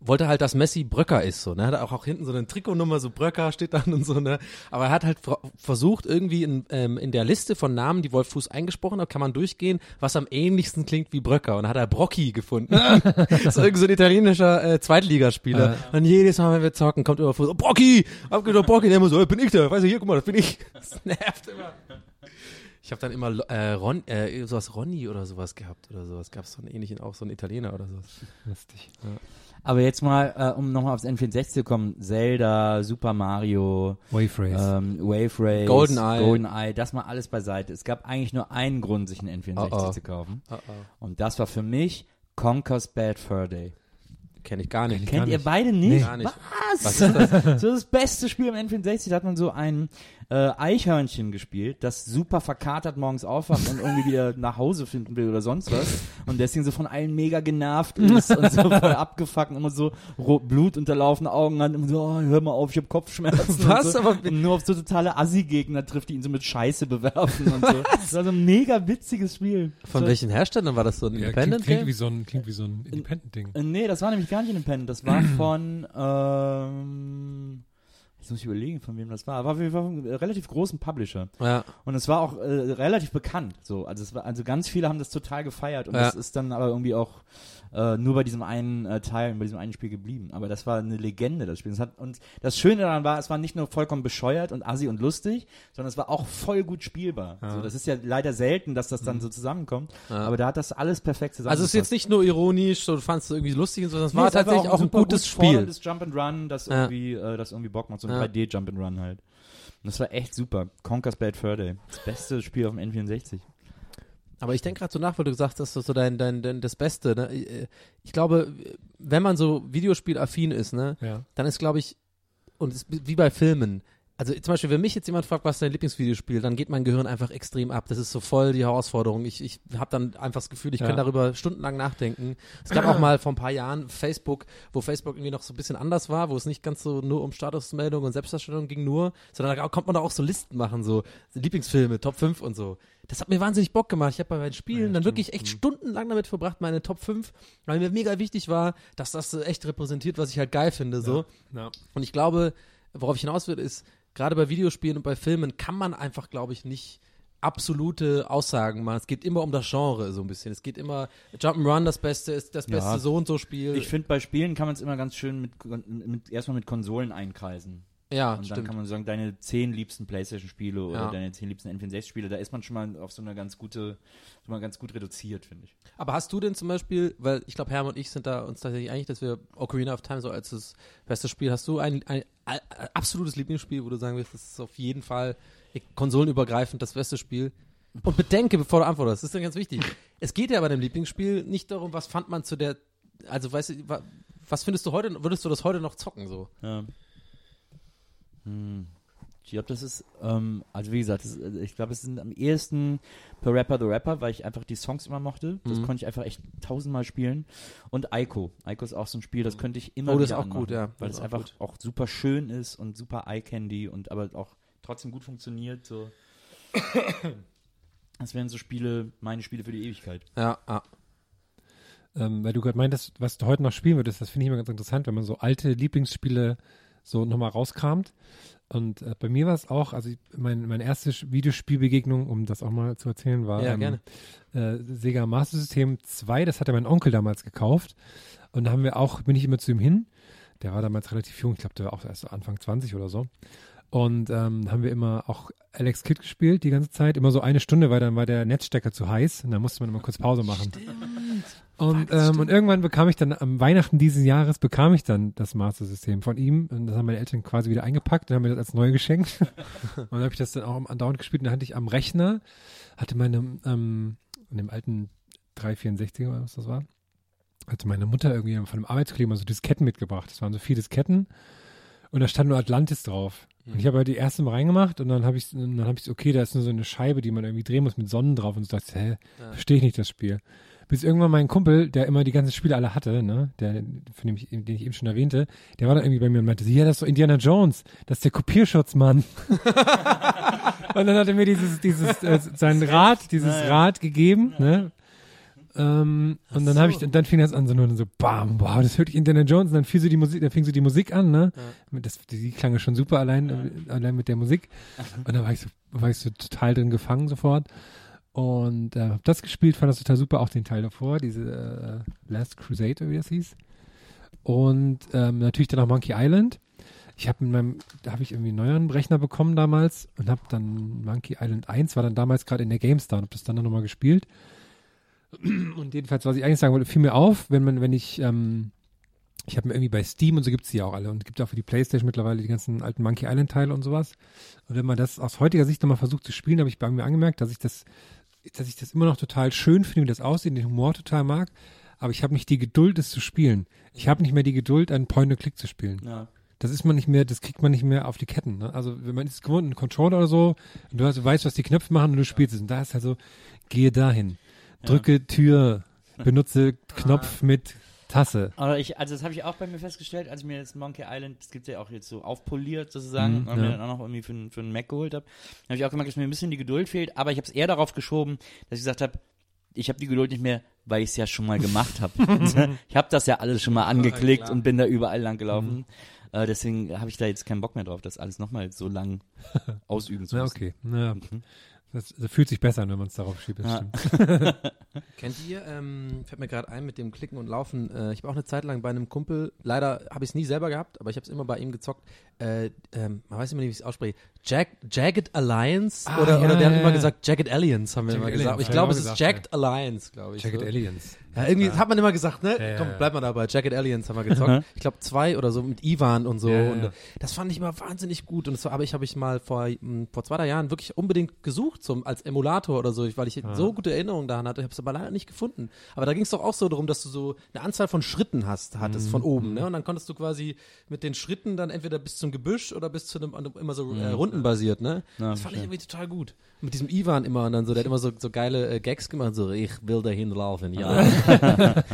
wollte halt, dass Messi Bröcker ist, so, ne, hat auch, auch hinten so eine Trikotnummer, so Bröcker steht dann und so, ne, aber er hat halt ver- versucht, irgendwie in, ähm, in der Liste von Namen, die Wolf Fuß eingesprochen hat, kann man durchgehen, was am ähnlichsten klingt wie Bröcker und dann hat er Brocchi gefunden. das ist irgend so ein italienischer äh, Zweitligaspieler. Ja. Und jedes Mal, wenn wir zocken, kommt immer vor, so, Brocchi, hab gedacht, Brocchi, der immer so, "Hey, bin ich der, weißt du, hier, guck mal, das bin ich. Das nervt immer. Ich habe dann immer äh, Ron, äh, sowas Ronny oder sowas gehabt oder sowas. Gab es so einen ähnlichen, auch so einen Italiener oder sowas. Lustig. Aber jetzt mal, äh, um nochmal aufs N64 zu kommen, Zelda, Super Mario, Wave Race. ähm, Wave Race, GoldenEye. GoldenEye, das mal alles beiseite. Es gab eigentlich nur einen Grund, sich einen N64 Oh, oh. zu kaufen. Oh, oh. Und das war für mich Conker's Bad Fur Day. kenne ich gar nicht. Gar Kennt ihr nicht. beide nicht? Gar nicht. Was? Was ist das? so das beste Spiel am N64, da hat man so ein äh, Eichhörnchen gespielt, das super verkatert morgens aufwacht und irgendwie wieder nach Hause finden will oder sonst was. Und deswegen so von allen mega genervt ist und so voll abgefuckt und immer so rot, blutunterlaufene Augen hat und so, oh, hör mal auf, ich hab Kopfschmerzen. Was? Und, so. Aber- und nur auf so totale Assi-Gegner trifft, die ihn so mit Scheiße bewerfen und so. Das war so ein mega witziges Spiel. Von so, welchen Herstellern war das so ein Ja, klingt, Independent klingt, wie Game? so ein, klingt wie so ein Independent-Ding. Nee, das war nämlich gar nicht Independent. Das war von, ähm, jetzt muss ich überlegen, von wem das war. War Fall von einem relativ großen Publisher. Ja. Und es war auch äh, relativ bekannt. So, also war, also ganz viele haben das total gefeiert und Ja. das ist dann aber irgendwie auch äh, nur bei diesem einen äh, Teil, bei diesem einen Spiel geblieben. Aber das war eine Legende, das Spiel. Das hat, und das Schöne daran war, es war nicht nur vollkommen bescheuert und assi und lustig, sondern es war auch voll gut spielbar. So, das ist ja leider selten, dass das dann so zusammenkommt. Aber da hat das alles perfekt zusammengepasst. Also es ist jetzt nicht nur ironisch, so du fandst es irgendwie lustig und so, sondern es Nee, war tatsächlich auch ein gutes gut Spiel. forderndes Jump and Run, das Ja. irgendwie, äh, das irgendwie Bock macht, so ein Ja. 3D Jump and Run halt. Und das war echt super. Conker's Bad Fur Day. Das beste Spiel auf dem N64. Aber ich denke gerade so nach, weil du gesagt hast, das ist so dein, dein, dein das Beste. Ne? Ich- Ich glaube, wenn man so Videospielaffin ist, ne, Ja. dann ist, glaube ich, und es ist wie bei Filmen. Also zum Beispiel, wenn mich jetzt jemand fragt, was ist dein Lieblingsvideospiel, dann geht mein Gehirn einfach extrem ab. Das ist so voll die Herausforderung. Ich, ich habe dann einfach das Gefühl, ich Ja. kann darüber stundenlang nachdenken. Es gab auch mal vor ein paar Jahren Facebook, wo Facebook irgendwie noch so ein bisschen anders war, wo es nicht ganz so nur um Statusmeldung und Selbstdarstellung ging nur, sondern da konnte man da auch so Listen machen, so Lieblingsfilme, Top 5 und so. Das hat mir wahnsinnig Bock gemacht. Ich habe bei meinen Spielen dann wirklich echt stundenlang damit verbracht, meine Top 5, weil mir mega wichtig war, dass das so echt repräsentiert, was ich halt geil finde, so. Ja. Und ich glaube, worauf ich hinaus will, ist, gerade bei Videospielen und bei Filmen kann man einfach, glaube ich, nicht absolute Aussagen machen. Es geht immer um das Genre so ein bisschen. Es geht immer Jump'n'Run das Beste ist das Ja. beste so und so Spiel. Ich finde, bei Spielen kann man es immer ganz schön mit, mit erstmal mit Konsolen einkreisen. Ja, Und dann stimmt. kann man sagen, deine zehn liebsten Playstation-Spiele oder Ja. deine zehn liebsten N64-Spiele, da ist man schon mal auf so eine ganz gute, schon mal ganz gut reduziert, finde ich. Aber hast du denn zum Beispiel, weil ich glaube, Herm und ich sind da uns tatsächlich einig, dass wir Ocarina of Time so als das beste Spiel, hast du ein, ein, ein absolutes Lieblingsspiel, wo du sagen willst, das ist auf jeden Fall konsolenübergreifend das beste Spiel? Und bedenke, bevor du antwortest, das ist dann ganz wichtig. Es geht ja bei dem Lieblingsspiel nicht darum, was fand man zu der, also weißt du, wa- was findest du heute, würdest du das heute noch zocken so? Ja. Hm. Ich glaube, das ist, ähm, also wie gesagt, das, ist- ich glaube, es sind am ehesten per Rapper the Rapper, weil ich einfach die Songs immer mochte. Das Mhm. konnte ich einfach echt tausendmal spielen. Und Ico. Ico ist auch so ein Spiel, das könnte ich immer Oh, das wieder ist auch anmachen, gut, ja. Weil es einfach gut. auch super schön ist und super Eye-Candy und aber auch trotzdem gut funktioniert. So. Das wären so Spiele, meine Spiele für die Ewigkeit. Ja, ah. Ähm, weil du gerade meintest, was du heute noch spielen würdest, das finde ich immer ganz interessant, wenn man so alte Lieblingsspiele so nochmal rauskramt. Und äh, bei mir war es auch, also ich, mein, meine erste Videospielbegegnung, um das auch mal zu erzählen, war Ja, ähm, gerne. Äh, Sega Master System 2, das hatte mein Onkel damals gekauft. Und da haben wir auch, bin ich immer zu ihm hin. Der war damals relativ jung, ich glaube, der war auch erst so Anfang 20 oder so. Und ähm, haben wir immer auch Alex Kidd gespielt die ganze Zeit, immer so eine Stunde, weil dann war der Netzstecker zu heiß und dann musste man immer kurz Pause machen. Und, ähm, und irgendwann bekam ich dann am Weihnachten dieses Jahres bekam ich dann das Master System von ihm und das haben meine Eltern quasi wieder eingepackt und haben mir das als neu geschenkt. und dann habe ich das dann auch andauernd gespielt und dann hatte ich am Rechner, hatte meine, ähm, in dem alten 364 oder was das war, hatte meine Mutter irgendwie von einem Arbeitskollegen mal so Disketten mitgebracht. Das waren so vier Disketten und da stand nur Atlantis drauf. Und ich habe halt die erste mal reingemacht und dann habe ich, dann habe ich, okay, da ist nur so eine Scheibe, die man irgendwie drehen muss mit Sonnen drauf und so dachte, hä, verstehe ich nicht das Spiel. Bis irgendwann mein Kumpel, der immer die ganzen Spiele alle hatte, ne, der, von dem ich, den ich eben schon erwähnte, der war dann irgendwie bei mir und meinte, ja, das ist doch Indiana Jones, das ist der Kopierschutzmann. und dann hat er mir dieses, dieses, äh, sein Rad, dieses Rad gegeben, ne, ähm, und dann habe ich, und dann fing das an, so nur so, bam, wow, das hört ich Indiana Jones, und dann fiel so die Musik, dann fing so die Musik an, ne? Das, die klang ja schon super allein, äh, allein mit der Musik. Und dann war ich so, war ich so total drin gefangen sofort. Und äh, hab das gespielt, fand das total super, auch den Teil davor, diese äh, Last Crusade, wie das hieß. Und ähm, natürlich dann auch Monkey Island. Ich habe in meinem, da habe ich irgendwie einen neueren Rechner bekommen damals und habe dann Monkey Island 1, war dann damals gerade in der GameStar und habe das dann nochmal gespielt. Und jedenfalls, was ich eigentlich sagen wollte, fiel mir auf, wenn man, wenn ich, ähm, ich habe mir irgendwie bei Steam und so gibt's die auch alle und es gibt auch für die Playstation mittlerweile die ganzen alten Monkey Island Teile und sowas. Und wenn man das aus heutiger Sicht nochmal versucht zu spielen, habe ich bei mir angemerkt, dass ich das, dass ich das immer noch total schön finde, wie das aussieht, den Humor total mag. aber ich habe nicht die Geduld, es zu spielen. Ich habe nicht mehr die Geduld, einen Point-and-Click zu spielen. Ja. Das ist man nicht mehr, das kriegt man nicht mehr auf die Ketten. Ne? Also wenn man ist gewohnt, einen Controller oder so, und du hast, du weißt, was die Knöpfe machen und du spielst es. Und da ist halt so, gehe dahin, drücke Tür, benutze Knopf mit Tasse. Aber ich, also das habe ich auch bei mir festgestellt, als ich mir jetzt Monkey Island, das gibt's ja auch jetzt so aufpoliert sozusagen, Mhm, und mir ja. dann auch noch irgendwie für, einen- für einen Mac geholt habe, habe ich auch gemerkt, dass mir ein bisschen die Geduld fehlt, aber ich habe es eher darauf geschoben, dass ich gesagt habe, ich habe die Geduld nicht mehr, weil ich es ja schon mal gemacht habe. ich habe das ja alles schon mal angeklickt klar. und bin da überall lang gelaufen. Mhm. Äh, deswegen habe ich da jetzt keinen Bock mehr drauf, das alles nochmal so lang ausüben zu Na, müssen. okay. Na, das, das fühlt sich besser an, wenn man es darauf schiebt. Das Ja. stimmt. Kennt ihr, ähm, fällt mir gerade ein mit dem Klicken und Laufen, äh, ich war auch eine Zeit lang bei einem Kumpel, leider habe ich es nie selber gehabt, aber ich habe es immer bei ihm gezockt, äh, ähm, man weiß immer nicht, wie ich es ausspreche, Jag Jagged Alliance Ah, oder, ja, oder haben ja, immer ja. gesagt Jagged Aliens, haben wir Jagged immer gesagt, aber ich Aliens, glaube, es ist Jagged Alliance, glaube ich. Jagged so. Aliens. Ja, irgendwie das hat man immer gesagt, ne? Ja, ja, Komm, ja. bleib mal dabei. Jagged Aliens haben wir gezockt. ich glaube zwei oder so mit Ivan und so. Ja, ja, und ja. das fand ich immer wahnsinnig gut. Und das war, aber ich habe ich mal vor, mh, vor zwei, drei Jahren wirklich unbedingt gesucht zum, als Emulator oder so, weil ich so gute Erinnerungen daran hatte. Ich habe es aber leider nicht gefunden. Aber da ging es doch auch so darum, dass du so eine Anzahl von Schritten hast, hattest Mhm. von oben, ne? Und dann konntest du quasi mit den Schritten dann entweder bis zum Gebüsch oder bis zu einem immer so äh, rundenbasiert, ne? Ja, das fand ich irgendwie total gut. Mit diesem Ivan immer und dann so, der hat immer so, so geile äh, Gags gemacht, so ich will dahin laufen, ja.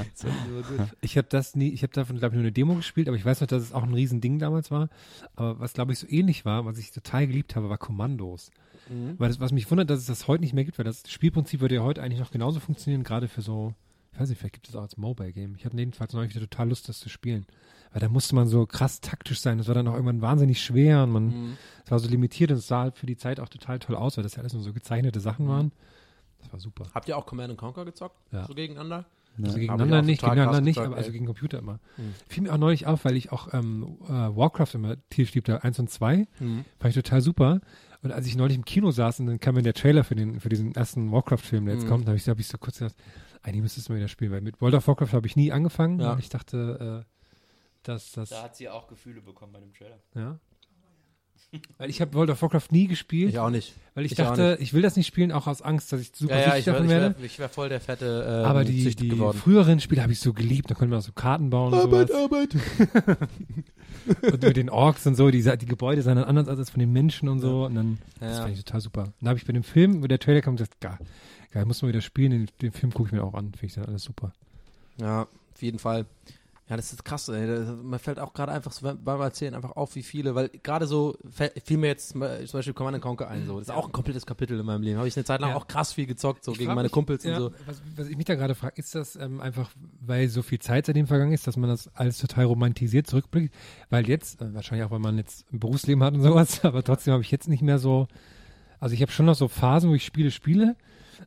Ich habe das nie, ich habe davon, glaube ich, nur eine Demo gespielt, aber ich weiß noch, dass es auch ein Riesending damals war. Aber was, glaube ich, so ähnlich war, was ich total geliebt habe, war Kommandos. Weil das, was mich wundert, dass es das heute nicht mehr gibt, weil das Spielprinzip würde ja heute eigentlich noch genauso funktionieren, gerade für so, ich weiß nicht, vielleicht gibt es auch als Mobile-Game. Ich hatte jedenfalls neulich wieder total Lust, das zu spielen. Weil da musste man so krass taktisch sein. Das war dann auch irgendwann wahnsinnig schwer und man, es war so limitiert und es sah halt für die Zeit auch total toll aus, weil das ja alles nur so gezeichnete Sachen waren. Das war super. Habt ihr auch Command Conquer gezockt? Ja. So gegeneinander? Also Hab gegeneinander nicht, gegeneinander nicht, gezockt, aber also gegen Computer immer. Mhm. Fiel mir auch neulich auf, weil ich auch ähm, äh, Warcraft immer tief liebte, 1 und 2, Mhm. fand ich total super. Und als ich neulich im Kino saß und dann kam mir der Trailer für, den, für diesen ersten Warcraft-Film, der jetzt Mhm. kommt, da habe ich, hab ich so kurz gedacht, eigentlich müsstest du mal wieder spielen, weil mit World of Warcraft habe ich nie angefangen. Ja. Und ich dachte, äh, dass das, Da hat sie auch Gefühle bekommen bei dem Trailer. ja. Weil ich habe World of Warcraft nie gespielt, Ich auch nicht. weil ich, ich dachte, ich will das nicht spielen, auch aus Angst, dass ich super Ja, ja, süchtig ich wäre davon werde. wär, ich wär voll der fette ähm, Aber die, Süchtig die geworden. früheren Spiele habe ich so geliebt. Da konnte man auch so Karten bauen und sowas. Arbeit. Und mit den Orks und so, die, die Gebäude sahen dann anders aus als von den Menschen und so. Und dann, das Ja. fand ich total super. Und da habe ich bei dem Film, wo der Trailer kam, gesagt, geil, geil, muss man wieder spielen. Den, den Film gucke ich mir auch an. Finde ich dann alles super. Ja, auf jeden Fall. Ja, das ist krass, ey. Das, man fällt auch gerade einfach, so beim Erzählen einfach auf, wie viele, weil gerade so fiel mir jetzt zum Be- zum Beispiel Command Conquer ein, so. Das ist auch ein komplettes Kapitel in meinem Leben. Habe ich eine Zeit lang Ja. auch krass viel gezockt, so Ich gegen meine mich, Kumpels ja, und so. Was, was ich mich da gerade frage, ist das ähm, einfach, weil so viel Zeit seitdem vergangen ist, dass man das alles total romantisiert zurückblickt? Weil jetzt, äh, wahrscheinlich auch, weil man jetzt ein Berufsleben hat und sowas, aber trotzdem habe ich jetzt nicht mehr so, also ich habe schon noch so Phasen, wo ich Spiele spiele,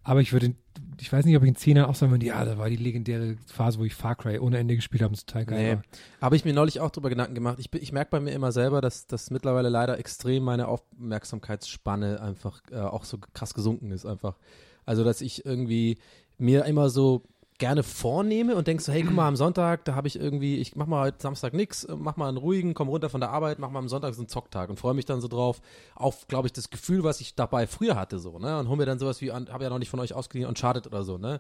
aber ich würde, ich weiß nicht, ob ich in zehn Jahren auch sagen würde, ja, da war die legendäre Phase, wo ich Far Cry ohne Ende gespielt habe und es total geil Nee. Habe ich mir neulich auch drüber Gedanken gemacht. Ich, ich merke bei mir immer selber, dass, dass mittlerweile leider extrem meine Aufmerksamkeitsspanne einfach äh, auch so krass gesunken ist einfach. Also, dass ich irgendwie mir immer so gerne vornehme und denk so, hey, guck mal, am Sonntag, da habe ich irgendwie, ich mach mal heute Samstag nix, mach mal einen ruhigen, komm runter von der Arbeit, mach mal am Sonntag so einen Zocktag und freue mich dann so drauf auf, glaube ich, das Gefühl, was ich dabei früher hatte, so, ne? Und hol mir dann sowas wie, habe ja noch nicht von euch ausgeliehen, Uncharted oder so, ne?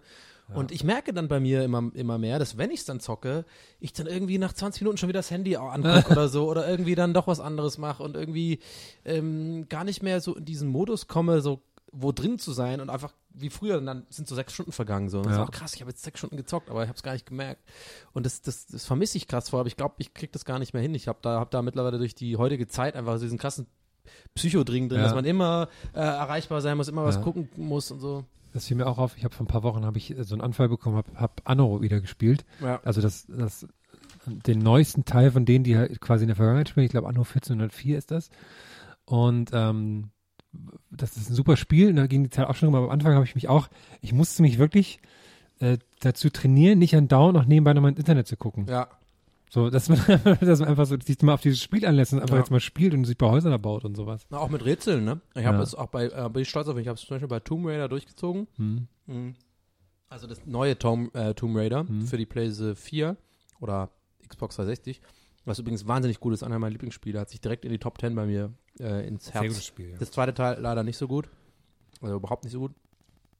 Und ich merke dann bei mir immer, immer mehr, dass wenn ich es dann zocke, ich dann irgendwie nach 20 Minuten schon wieder das Handy angucke oder so oder irgendwie dann doch was anderes mache und irgendwie ähm, gar nicht mehr so in diesen Modus komme, so wo drin zu sein und einfach wie früher, und dann sind so sechs Stunden vergangen so. Ja. auch krass, ich habe jetzt sechs Stunden gezockt, aber ich habe es gar nicht gemerkt. Und das, das, das vermisse ich krass vor, aber ich glaube, ich krieg das gar nicht mehr hin. Ich habe da, hab da mittlerweile durch die heutige Zeit einfach so diesen krassen Psychodring drin, Ja. dass man immer äh, erreichbar sein muss, immer was Ja. gucken muss und so. Das fiel mir auch auf. Ich habe vor ein paar Wochen habe ich äh, so einen Anfall bekommen, habe hab Anno wieder gespielt. Ja. Also das, das, den neuesten Teil von denen, die halt quasi in der Vergangenheit spielen. Ich glaube, Anno 1404 ist das. Und ähm, das ist ein super Spiel. Und da ging die Zeit auch schon rum. Aber am Anfang habe ich mich auch, ich musste mich wirklich äh, dazu trainieren, nicht an Dauer noch nebenbei nochmal ins Internet zu gucken. Ja, So, dass man, dass man einfach so sich mal auf dieses Spiel anlässt und einfach Ja. jetzt mal spielt und sich bei Häusern erbaut und sowas. Na, auch mit Rätseln, ne? Ich habe Ja. es auch bei, äh, bin ich stolz auf mich, ich habe es zum Beispiel bei Tomb Raider durchgezogen. Hm. Also das neue Tom, äh, Tomb Raider Mhm. für die PlayStation 4 oder Xbox 360. Was übrigens wahnsinnig gut ist, einer meiner Lieblingsspiele, hat sich direkt in die Top 10 bei mir äh, ins Herz. Spiel, ja. Das zweite Teil leider nicht so gut. Also überhaupt nicht so gut.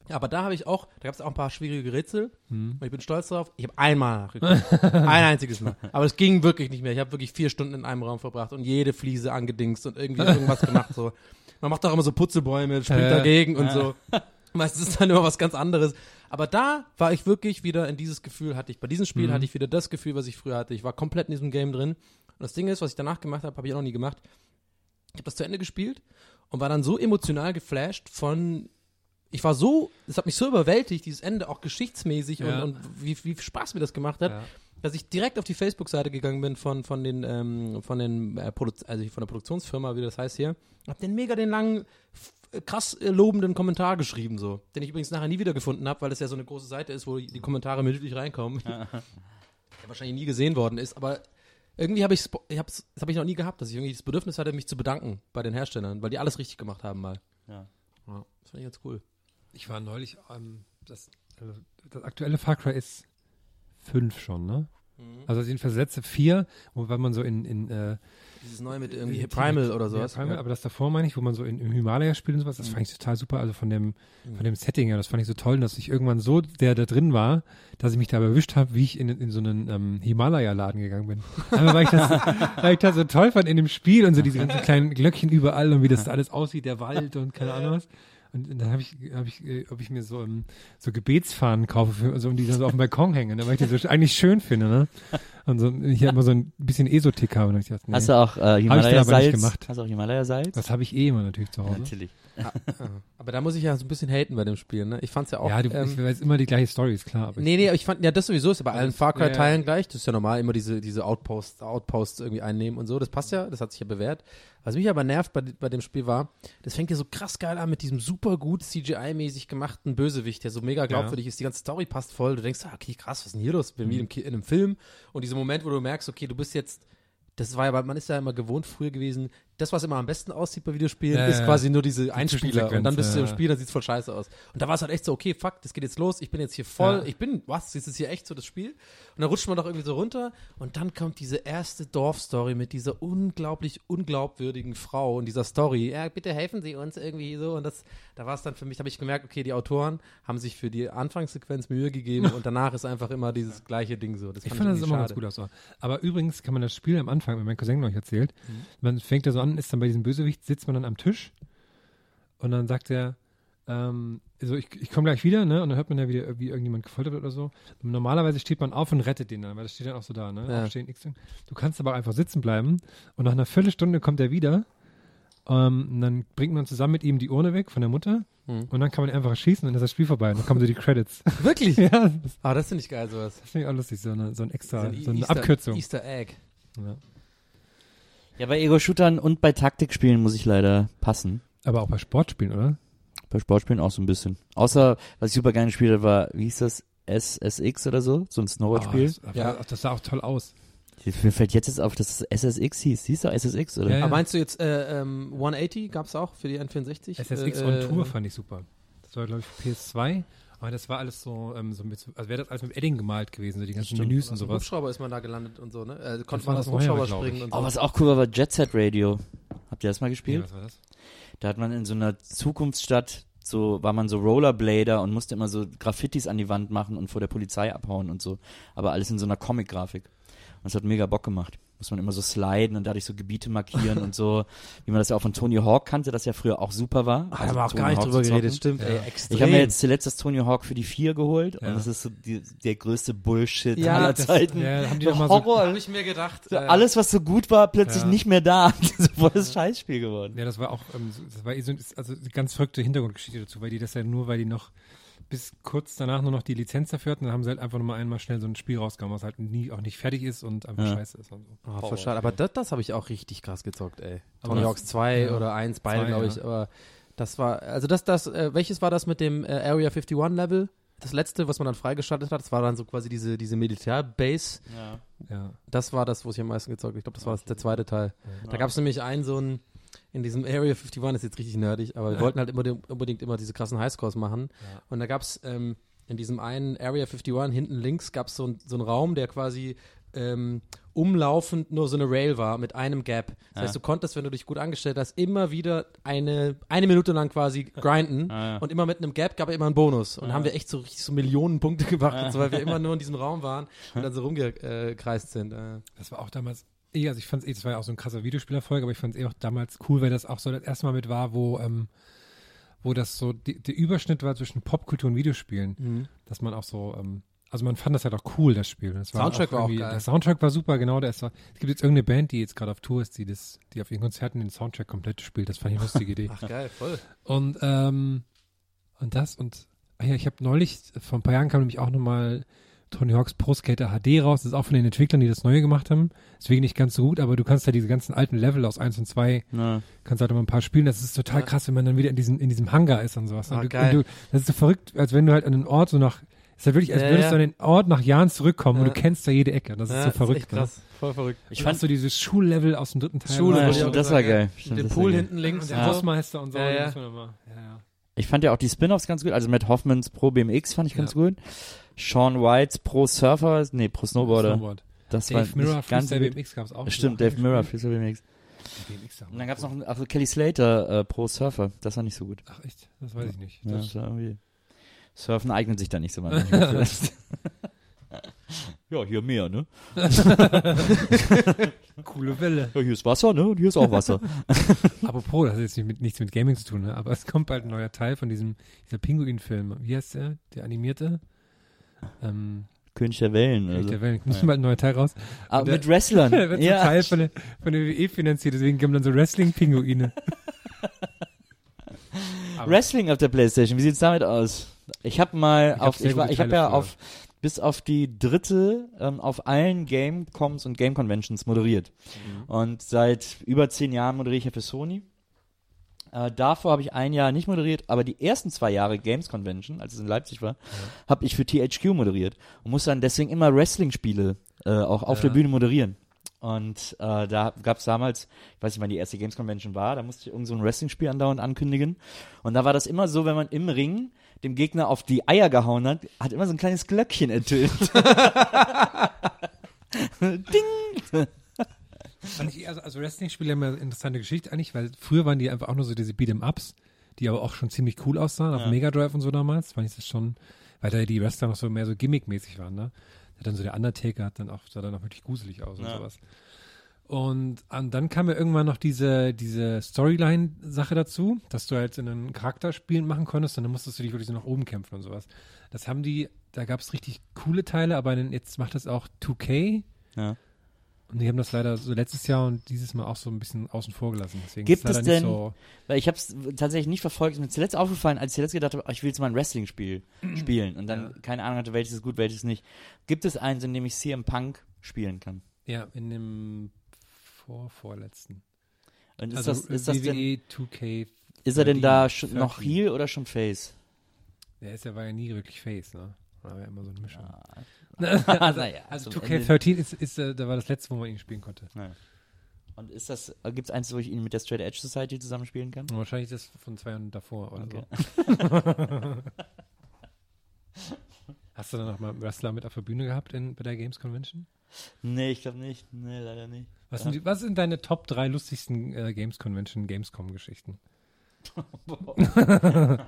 Aber da habe ich auch, da gab es auch ein paar schwierige Rätsel Hm. und ich bin stolz drauf. Ich habe einmal nachgeguckt. ein einziges Mal. Aber es ging wirklich nicht mehr. Ich habe wirklich vier Stunden in einem Raum verbracht und jede Fliese angedingst und irgendwie irgendwas gemacht. So. Man macht doch immer so Putzelbäume, springt Äh, dagegen und so. Meistens ist dann immer was ganz anderes. Aber da war ich wirklich wieder in dieses Gefühl, hatte ich bei diesem Spiel, hatte ich wieder das Gefühl, was ich früher hatte. Ich war komplett in diesem Game drin. Und das Ding ist, was ich danach gemacht habe, habe ich auch noch nie gemacht. Ich habe das zu Ende gespielt und war dann so emotional geflasht von ich war so, es hat mich so überwältigt, dieses Ende auch geschichtsmäßig Ja. und, und wie, wie viel Spaß mir das gemacht hat, Ja. dass ich direkt auf die Facebook-Seite gegangen bin von, von den, ähm, von den, äh, also von der Produktionsfirma, wie das heißt hier, hab den mega den langen, krass äh, lobenden Kommentar geschrieben, so, den ich übrigens nachher nie wiedergefunden habe, weil es ja so eine große Seite ist, wo die Kommentare minütlich reinkommen, der wahrscheinlich nie gesehen worden ist, aber irgendwie habe ich, ich hab's, das habe ich noch nie gehabt, dass ich irgendwie das Bedürfnis hatte, mich zu bedanken bei den Herstellern, weil die alles richtig gemacht haben mal. Ja. Ja, das fand ich ganz cool. Ich war neulich, ähm, das, also das aktuelle Far Cry ist fünf schon, ne? Also jedenfalls letzte vier, wobei man so in, in äh, Dieses neue mit irgendwie in- Primal oder ja, sowas. Primal, aber das davor meine ich, wo man so in, im Himalaya spielt und sowas, das fand ich total super. Also von dem, von dem Setting her, das fand ich so toll, dass ich irgendwann so der da drin war, dass ich mich da erwischt habe, wie ich in, in so einen ähm, Himalaya-Laden gegangen bin. Einmal weil ich das, weil ich das so toll fand in dem Spiel und so diese ganzen kleinen Glöckchen überall und wie das alles aussieht, der Wald und keine Ahnung was. Und dann habe ich, habe ich, äh, ob ich mir so, ähm, so Gebetsfahnen kaufe, für, also, und die dann so auf dem Balkon hängen, ne, weil ich die so eigentlich schön finde, ne? Und so, ich immer so ein bisschen Esotik habe. Und ich dachte, nee, Hast du auch äh, Himalaya-Salz? gemacht. Hast du auch Himalaya-Salz? das habe ich eh immer natürlich zu Hause. Natürlich. Ah, Aber da muss ich ja so ein bisschen haten bei dem Spiel, ne? Ich fand's ja auch. ja, du, ähm, ich weiß immer die gleiche Story, ist klar. Aber Nee, nee, aber ich fand, ja, das sowieso ist ja bei allen Far Ja, ja. Cry-Teilen gleich. Das ist ja normal, immer diese, diese Outposts, Outposts irgendwie einnehmen und so. Das passt ja, das hat sich ja bewährt. Was mich aber nervt bei, bei dem Spiel war, das fängt ja so krass geil an mit diesem super gut CGI-mäßig gemachten Bösewicht, der so mega glaubwürdig ist. Die ganze Story passt voll. Du denkst, ah, okay, krass, was ist denn hier los? Bin wie im Ki- in einem Film. Und dieser Moment, wo du merkst, okay, du bist jetzt das war ja, man ist ja immer gewohnt früher gewesen, das, was immer am besten aussieht bei Videospielen, Ja, ist ja. quasi nur diese Einspieler und dann bist du im ja. Spiel, dann sieht's voll scheiße aus. Und da war es halt echt so, okay, fuck, das geht jetzt los, ich bin jetzt hier voll, Ja. ich bin, was, ist das hier echt so das Spiel? Und dann rutscht man doch irgendwie so runter und dann kommt diese erste Dorfstory mit dieser unglaublich unglaubwürdigen Frau und dieser Story, ja, bitte helfen Sie uns irgendwie so und das, da war es dann für mich, da habe ich gemerkt, okay, die Autoren haben sich für die Anfangssequenz Mühe gegeben und danach ist einfach immer dieses gleiche Ding so. Das Ich fand fand das immer ganz schade. gut aus. Aber übrigens kann man das Spiel am Anfang, wenn mein Cousin noch erzählt, Mhm. man fängt da so an, ist dann bei diesem Bösewicht, sitzt man dann am Tisch und dann sagt er, ähm, also ich, ich komme gleich wieder, ne? Und dann hört man ja wieder, wie irgendjemand gefoltert wird oder so. Und normalerweise steht man auf und rettet den dann, weil das steht dann auch so da, ne? Ja. Aufstehen, X. Du kannst aber einfach sitzen bleiben und nach einer Viertelstunde kommt er wieder. Ähm, und dann bringt man zusammen mit ihm die Urne weg von der Mutter Mhm. und dann kann man ihn einfach erschießen und dann ist das Spiel vorbei. Und dann kommen so die Credits. Wirklich? ja, Ah, das finde ich geil, sowas. das finde ich auch lustig, so, eine, so ein extra, so, ein eine Easter, Abkürzung. Easter Egg. Ja. Ja, bei Ego-Shootern und bei Taktikspielen muss ich leider passen. Aber auch bei Sportspielen, oder? Bei Sportspielen auch so ein bisschen. Außer, was ich super gerne gespielt habe, war, wie hieß das? SSX oder so? So ein Snowboard-Spiel. Oh, das, Ja. das sah auch toll aus. Mir fällt jetzt jetzt auf, dass es SSX hieß. Hieß doch SSX, oder? Ja, ja. Aber meinst du jetzt äh, ähm, 180 gab es auch für die N64? SSX äh, on äh, Tour fand ich super. Das war, glaube ich, PS2. Aber das war alles so, ähm, so mit, so- also wäre das alles mit Edding gemalt gewesen, so die ganzen Stimmt. Menüs und sowas. Hubschrauber ist man da gelandet und so, ne? Äh, konnte Das man war aus dem das Hubschrauber springen und so. Oh, was auch cool war, war Jet Set Radio. Habt ihr das mal Ja, gespielt? was war das? Da hat man in so einer Zukunftsstadt, so war man so Rollerblader und musste immer so Graffitis an die Wand machen und vor der Polizei abhauen und so. Aber alles in so einer Comic-Grafik. Und es hat mega Bock gemacht. Muss man immer so sliden und dadurch so Gebiete markieren und so, wie man das ja auch von Tony Hawk kannte, das ja früher auch super war. Da Also haben wir auch Tony gar nicht Hawk drüber geredet, stimmt, Ja. ey, extrem. Ich habe mir jetzt zuletzt das Tony Hawk für die 4 geholt Ja. und das ist so die, der größte Bullshit Ja, aller das- Zeiten. ja, haben die so doch mal so- Horror. Habe ich mir gedacht. so äh, alles, was so gut war, plötzlich Ja. nicht mehr da. so voll das Scheißspiel geworden. Ja, das war auch, ähm, das war eh so, also eine ganz verrückte Hintergrundgeschichte dazu, weil die das ja nur, weil die noch bis kurz danach nur noch die Lizenz dafür hatten, dann haben sie halt einfach nochmal einmal schnell so ein Spiel rausgehauen, was halt nie, auch nicht fertig ist und einfach Ja. scheiße ist und so. Oh, voll schade. Aber das, das habe ich auch richtig krass gezockt, ey. Tony Hawks 2 ja. oder 1, beide, glaube ich. ja. Aber das war, also das, das, äh, welches war das mit dem äh, Area 51 Level? Das letzte, was man dann freigeschaltet hat, das war dann so quasi diese, diese Militärbase. Ja. Ja. Das war das, wo ich am meisten gezockt habe. Ich glaube, das war der zweite Teil. Da gab es nämlich einen so ein, in diesem Area 51, ist jetzt richtig nerdig, aber wir Ja. wollten halt immer, unbedingt immer diese krassen Highscores machen. Ja. Und da gab es ähm, in diesem einen Area 51 hinten links gab es so, ein, so einen Raum, der quasi ähm, umlaufend nur so eine Rail war mit einem Gap. Das heißt, du konntest, wenn du dich gut angestellt hast, immer wieder eine, eine Minute lang quasi grinden ja. und immer mit einem Gap gab er immer einen Bonus. Und haben wir echt so richtig so Millionen Punkte gemacht, und so, weil wir immer nur in diesem Raum waren und dann so rumgekreist sind. Äh. Das war auch damals, eh, also ich fand es eh, das war ja auch so ein krasser Videospielerfolg, aber ich fand es eh auch damals cool, weil das auch so das erste Mal mit war, wo, ähm, wo das so die, der Überschnitt war zwischen Popkultur und Videospielen. Mhm. Dass man auch so, ähm, also man fand das halt auch cool, das Spiel. Das Soundtrack war auch irgendwie- geil. Der Soundtrack war super, genau. Der ist, es gibt jetzt irgendeine Band, die jetzt gerade auf Tour ist, die das, die auf ihren Konzerten den Soundtrack komplett spielt. Das fand ich eine lustige Idee. Ach geil, voll. Und, ähm, und das und, ah ja, ich habe neulich, vor ein paar Jahren kam nämlich auch nochmal Tony Hawk's Pro Skater HD raus. Das ist auch von den Entwicklern, die das Neue gemacht haben. Deswegen nicht ganz so gut, aber du kannst ja diese ganzen alten Level aus 1 und 2, Ja. kannst halt immer ein paar spielen. Das ist total Ja. krass, wenn man dann wieder in diesem, in diesem Hangar ist und sowas. Ah, und du, geil. Und du, das ist so verrückt, als wenn du halt an den Ort so nach, ist halt wirklich, als Ja, würdest ja. du an den Ort nach Jahren zurückkommen und du kennst da jede Ecke. Das ist Ja, so verrückt. echt krass. Voll verrückt. Ich fand, so dieses Schullevel aus dem dritten Teil. Schule, ja, stimmt, auch das war geil. Stimmt, Den Pool geil. hinten links. der. Hausmeister und so. Ja, ja. ich fand ja auch die Spin-Offs ganz gut. Also Matt Hoffmans Pro BMX fand ich ganz gut. Sean Whites Pro Surfer, nee, Pro Snowboarder. Snowboard. Das Dave war Mirror, ganz Freestyle. BMX gab es auch. Stimmt, Dave Mirror. Freestyle BMX. BMX Und dann gab's noch, also Kelly Slater äh, Pro Surfer. Das war nicht so gut. Ach echt? Das weiß ich nicht. Ja, Das, war irgendwie. Surfen eignet sich da nicht so wahnsinnig. ja, hier mehr, ne? coole Welle. Ja, hier ist Wasser, ne? Und hier ist auch Wasser. Apropos, das hat jetzt nicht mit, nichts mit Gaming zu tun, ne? aber es kommt bald ein neuer Teil von diesem dieser Pinguin-Film. Wie heißt der? Der animierte? Ähm, König der Wellen. König Also. der Wellen. Muss bald ein neuer Teil raus. Aber der- mit Wrestlern. Der wird ja. Teil von der, von der WWE finanziert, deswegen kommen dann so Wrestling-Pinguine. Wrestling auf der Playstation, wie sieht's damit aus? Ich habe mal Ich auf, ich, war, ich habe ja früher. auf, bis auf die dritte ähm, auf allen Gamecoms und Game Conventions moderiert. Mhm. Und seit über zehn Jahren moderiere ich ja für Sony. Äh, davor habe ich ein Jahr nicht moderiert, aber die ersten zwei Jahre Games Convention, als es in Leipzig war, habe ich für THQ moderiert und musste dann deswegen immer Wrestling-Spiele äh, auch auf Ja. der Bühne moderieren. Und äh, da gab es damals, ich weiß nicht, wann die erste Games Convention war, da musste ich irgend so ein Wrestling-Spiel andauernd ankündigen. Und da war das immer so, wenn man im Ring dem Gegner auf die Eier gehauen hat, hat immer so ein kleines Glöckchen ertönt. Ding! Fand ich, also, also Wrestling-Spiele haben ja eine interessante Geschichte eigentlich, weil früher waren die einfach auch nur so diese Beat'em-Ups, die aber auch schon ziemlich cool aussahen, auf Ja. Mega Drive und so damals, fand ich das schon, weil da die Wrestler noch so mehr so gimmickmäßig waren, ne? Dann so der Undertaker hat dann auch, sah dann auch wirklich gruselig aus und Ja. sowas. Und ähm, dann kam ja irgendwann noch diese, diese Storyline-Sache dazu, dass du halt in einen Charakterspiel machen konntest und dann musstest du dich wirklich so nach oben kämpfen und sowas. Das haben die, da gab es richtig coole Teile, aber jetzt macht das auch 2K Ja. Und die haben das leider so letztes Jahr und dieses Mal auch so ein bisschen außen vor gelassen. Deswegen Gibt es nicht denn- so. Weil ich habe es tatsächlich nicht verfolgt. Ist mir zuletzt aufgefallen, als ich zuletzt gedacht habe, ich will jetzt mal ein Wrestling-Spiel spielen und dann keine Ahnung hatte, welches ist gut, welches nicht. Gibt es eins, in dem ich CM Punk spielen kann? Ja, in dem vor, vorletzten. Und ist also das, ist das denn, WWE 2K. ist er denn da 13, schon noch 13. Heel oder schon Face? Der ist ja, war ja nie wirklich Face, ne? War ja immer so eine Mischung. naja, Also zum Ende. 2K13 ist, ist, äh, da war das letzte, wo man ihn spielen konnte. Und ist das, gibt es eins, wo ich ihn mit der Straight Edge Society zusammenspielen kann? Wahrscheinlich das von zwei Jahren davor oder Okay. so. Hast du dann noch mal einen Wrestler mit auf der Bühne gehabt in, bei der Games Convention? Nee, ich glaube nicht. Nee, leider nicht. Was, sind, die, was sind deine Top 3 lustigsten äh, Games Convention, Gamescom-Geschichten?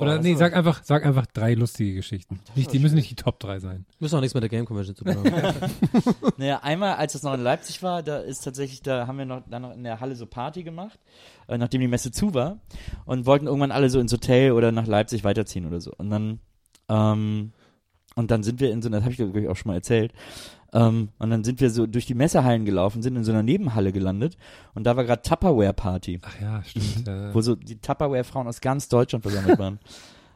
Oder das nee, sag einfach, sag einfach drei lustige Geschichten. Nicht, die müssen nicht die Top 3 sein. Müssen auch nichts mit der Game Convention zu tun haben. Naja, einmal, als es noch in Leipzig war, da ist tatsächlich, da haben wir noch, dann noch in der Halle so Party gemacht, äh, nachdem die Messe zu war und wollten irgendwann alle so ins Hotel oder nach Leipzig weiterziehen oder so. Und dann, ähm, und dann sind wir in so einer, das habe ich glaube ich auch schon mal erzählt, ähm, und dann sind wir so durch die Messehallen gelaufen, sind in so einer Nebenhalle gelandet und da war gerade Tupperware-Party, Ach ja, stimmt. äh, wo so die Tupperware-Frauen aus ganz Deutschland versammelt waren.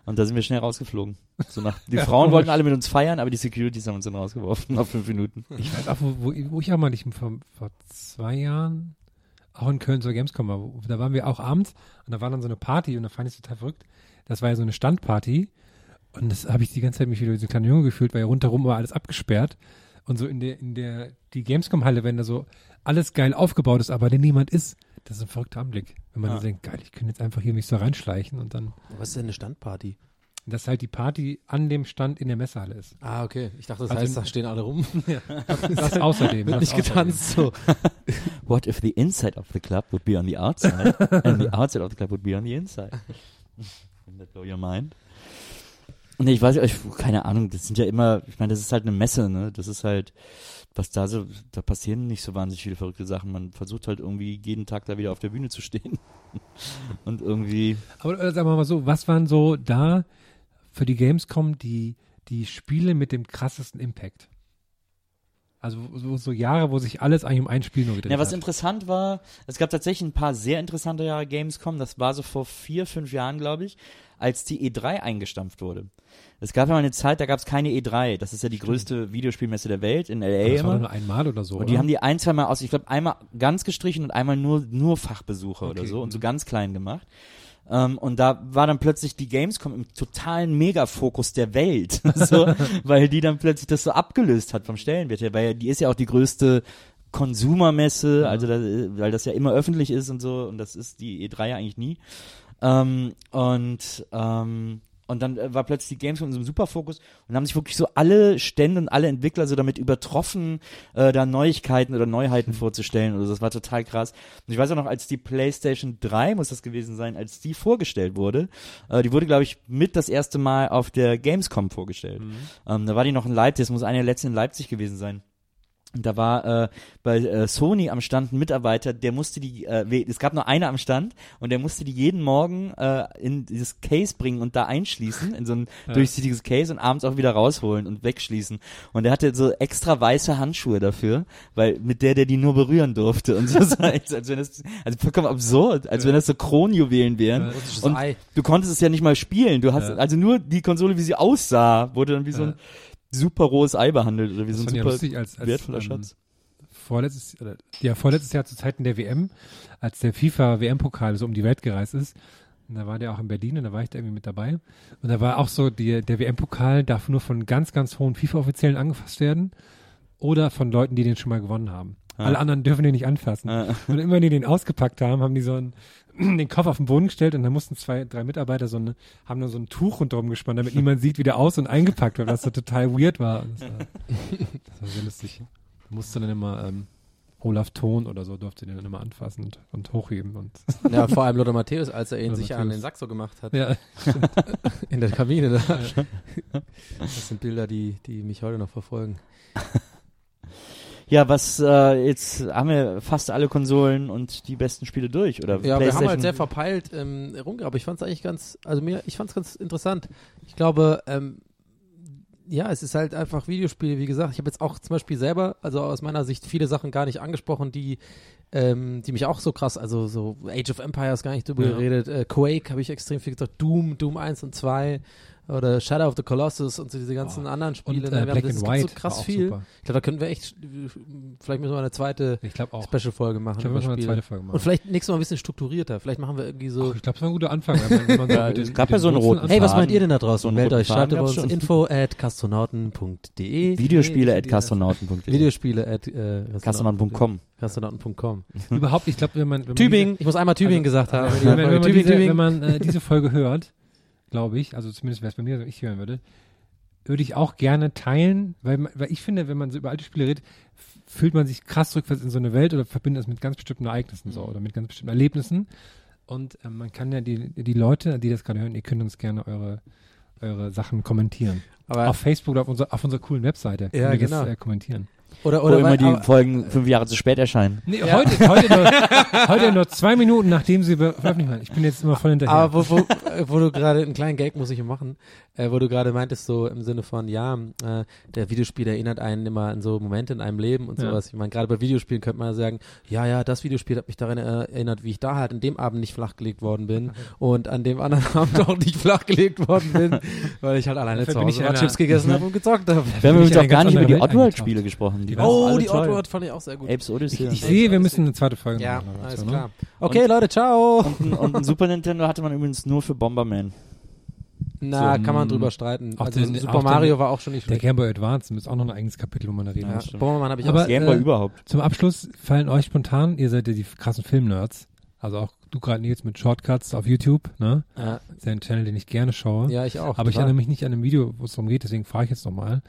Und da sind wir schnell rausgeflogen. So nach, die Frauen wollten alle mit uns feiern, aber die Securities haben uns dann rausgeworfen nach fünf Minuten. ich weiß auch, wo, wo, ich auch mal nicht vor, vor zwei Jahren auch in Köln zur Gamescom war. Da waren wir auch abends und da war dann so eine Party und da fand ich es total verrückt. Das war ja so eine Standparty und das habe ich die ganze Zeit mich wieder wie so ein kleiner Junge gefühlt, weil ja rundherum war alles abgesperrt und so in der, in der, die Gamescom-Halle, wenn da so alles geil aufgebaut ist, aber da niemand ist, das ist ein verrückter Anblick. Wenn man Ja. dann denkt, geil, ich könnte jetzt einfach hier mich so reinschleichen und dann, Was ist denn eine Standparty? dass halt die Party an dem Stand in der Messehalle ist. Ah, okay. Ich dachte, das Also heißt, in- da stehen alle rum. Das außerdem. Wird das nicht außerdem. getanzt, so. What if the inside of the club would be on the outside and the outside of the club would be on the inside? Wouldn't that blow your mind? Nee, ich weiß, ich, keine Ahnung, das sind ja immer, ich meine, das ist halt eine Messe, ne? Das ist halt, was da so, da passieren nicht so wahnsinnig viele verrückte Sachen. Man versucht halt irgendwie jeden Tag da wieder auf der Bühne zu stehen. Und irgendwie, Aber äh, sagen wir mal so, was waren so da für die Gamescom die, die Spiele mit dem krassesten Impact? Also so, so Jahre, wo sich alles eigentlich um ein Spiel nur gedreht Ja, was hat. interessant war, es gab tatsächlich ein paar sehr interessante Jahre Gamescom. Das war so vor vier, fünf Jahren, glaube ich, als die E3 eingestampft wurde. Es gab ja mal eine Zeit, da gab es keine E3. Das ist ja die größte Videospielmesse der Welt in LA Aber das war immer. nur einmal oder so. Und die oder? haben die ein, zwei Mal aus, ich glaube, einmal ganz gestrichen und einmal nur, nur Fachbesucher oder Okay. so und so ganz klein gemacht. Ähm, und da war dann plötzlich die Gamescom im totalen Megafokus der Welt, so, weil die dann plötzlich das so abgelöst hat vom Stellenwert her, weil die ist ja auch die größte Konsumermesse, also da, weil das ja immer öffentlich ist und so und das ist die E3 ja eigentlich nie. Ähm, und ähm, und dann äh, war plötzlich die Gamescom in so einem Superfokus und haben sich wirklich so alle Stände und alle Entwickler so damit übertroffen, äh, da Neuigkeiten oder Neuheiten vorzustellen. Oder so. das war total krass. Und ich weiß auch noch, als die PlayStation 3, muss das gewesen sein, als die vorgestellt wurde, äh, die wurde, glaube ich, mit das erste Mal auf der Gamescom vorgestellt. Ähm, da war die noch in Leipzig, das muss eine der letzten in Leipzig gewesen sein. Und da war äh, bei äh, Sony am Stand ein Mitarbeiter, der musste die, äh, es gab nur einer am Stand und der musste die jeden Morgen äh, in dieses Case bringen und da einschließen, in so ein durchsichtiges Case und abends auch wieder rausholen und wegschließen. Und der hatte so extra weiße Handschuhe dafür, weil mit der der die nur berühren durfte und so, als, als wenn das, also vollkommen absurd, als wenn das so Kronjuwelen wären. Russisches Und Ei. du konntest es ja nicht mal spielen. Du hast Ja. also nur die Konsole, wie sie aussah, wurde dann wie so Ja. ein super rohes Ei behandelt oder wie Das so ein ja super lustig, als, als wertvoller ähm, Schatz. vorletztes, oder, ja, vorletztes Jahr zu Zeiten der WM, als der FIFA WM-Pokal so um die Welt gereist ist. Und da war der auch in Berlin und da war ich da irgendwie mit dabei. Und da war auch so, die, der WM-Pokal darf nur von ganz, ganz hohen FIFA-Offiziellen angefasst werden oder von Leuten, die den schon mal gewonnen haben. Ah. Alle anderen dürfen den nicht anfassen. Ah. Und immer wenn die den ausgepackt haben, haben die so einen, den Kopf auf den Boden gestellt und dann mussten zwei, drei Mitarbeiter so eine, haben nur so ein Tuch rundherum gespannt, damit niemand sieht, wie der aus- und eingepackt wird, was so total weird war. Das war, das war sehr lustig. Da musste dann immer ähm, Olaf Thon oder so durfte den dann immer anfassen und, und hochheben und Ja, vor allem Lothar Matthäus, als er ihn Lothar sicher an Matthäus. den Sack so gemacht hat. ja, In der Kabine da. Das sind Bilder, die, die mich heute noch verfolgen. Ja, was äh, jetzt haben wir fast alle Konsolen und die besten Spiele durch, oder? Ja, wir haben halt sehr verpeilt ähm, rumgehabt, aber ich fand es eigentlich ganz, also mir, ich fand es ganz interessant. Ich glaube, ähm, ja, es ist halt einfach Videospiele, wie gesagt. Ich habe jetzt auch zum Beispiel selber, also aus meiner Sicht, viele Sachen gar nicht angesprochen, die, ähm, die mich auch so krass, also so Age of Empires gar nicht drüber Ja. geredet, äh, Quake habe ich extrem viel gesagt, Doom, Doom 1 und 2 oder Shadow of the Colossus und so diese ganzen anderen Spiele. und ne? äh, Wir haben- Black das and gibt White so krass viel. super. Ich glaube, da könnten wir echt, vielleicht müssen wir eine zweite. Special-Folge machen. Ich glaube, wir müssen mal eine zweite Folge machen. Und vielleicht nächstes Mal ein bisschen strukturierter. Vielleicht machen wir irgendwie so. Ach, ich glaube, das war ein guter Anfang. Wenn man, wenn man so Ja, mit es gab ja so einen roten Hey, was meint ihr denn da draußen? So Meldet euch, schreibt gab's uns info at kastronauten.de Videospiele at castronauten.de. Videospiele at äh, Castronauten.com. kastronauten.com. Überhaupt, ich glaube, wenn man, Tübingen, ich muss einmal Tübingen gesagt haben. Wenn, man äh, diese Folge hört, glaube ich, also zumindest wäre es bei mir, wenn ich hören würde, würde ich auch gerne teilen, weil, weil ich finde, wenn man so über alte Spiele redet, fühlt man sich krass zurückversetzt in so eine Welt oder verbindet es mit ganz bestimmten Ereignissen so oder mit ganz bestimmten Erlebnissen. Und ähm, man kann ja die, die Leute, die das gerade hören, ihr könnt uns gerne eure, eure Sachen kommentieren. Aber, auf Facebook oder auf unserer, auf unserer coolen Webseite Ja, könnt ihr genau. das äh, kommentieren. Oder, Wo oder immer weil- die aber, Folgen fünf Jahre zu spät erscheinen. Nee, heute, heute, nur, heute nur zwei Minuten, nachdem sie veröffentlicht werden. Ich bin jetzt immer voll hinterher. aber wo, wo, äh, wo du gerade, einen kleinen Gag muss ich machen, äh, wo du gerade meintest, so im Sinne von, ja, äh, der Videospiel erinnert einen immer an so Momente in einem Leben und Ja. sowas. Ich meine, gerade bei Videospielen könnte man sagen, ja, ja, das Videospiel hat mich daran erinnert, wie ich da halt an dem Abend nicht flachgelegt worden bin und an dem anderen Abend auch nicht flachgelegt worden bin, weil ich halt alleine zu Hause Chips gegessen habe und gezockt habe. Wir haben übrigens auch gar nicht über die Oddworld-Spiele gesprochen. Die waren Oh, alle die toll. Outward fand ich auch sehr gut. Apes Odyssey. ich sehe, wir müssen eine zweite Folge Ja, machen. alles dazu, ne? klar. Okay, Leute, ciao. und, ein, und ein Super Nintendo hatte man übrigens nur für Bomberman. Na, So, kann man mm, drüber streiten. auch Also den- Super auch den- Mario war auch schon nicht Der. Game Boy Advance ist auch noch ein eigenes Kapitel, wo man da reden Ja, muss. stimmt. Bomberman habe ich Aber- auch. Gameboy äh, überhaupt. Zum Abschluss fallen euch spontan, ihr seid ja die krassen Filmnerds, also auch du gerade Nils mit Shortcuts auf YouTube, ne? Ja, Das ist ja ein Channel, den ich gerne schaue. ja ich auch. Aber ich erinnere mich nicht an ein Video, wo es darum geht, deswegen frage ich jetzt nochmal.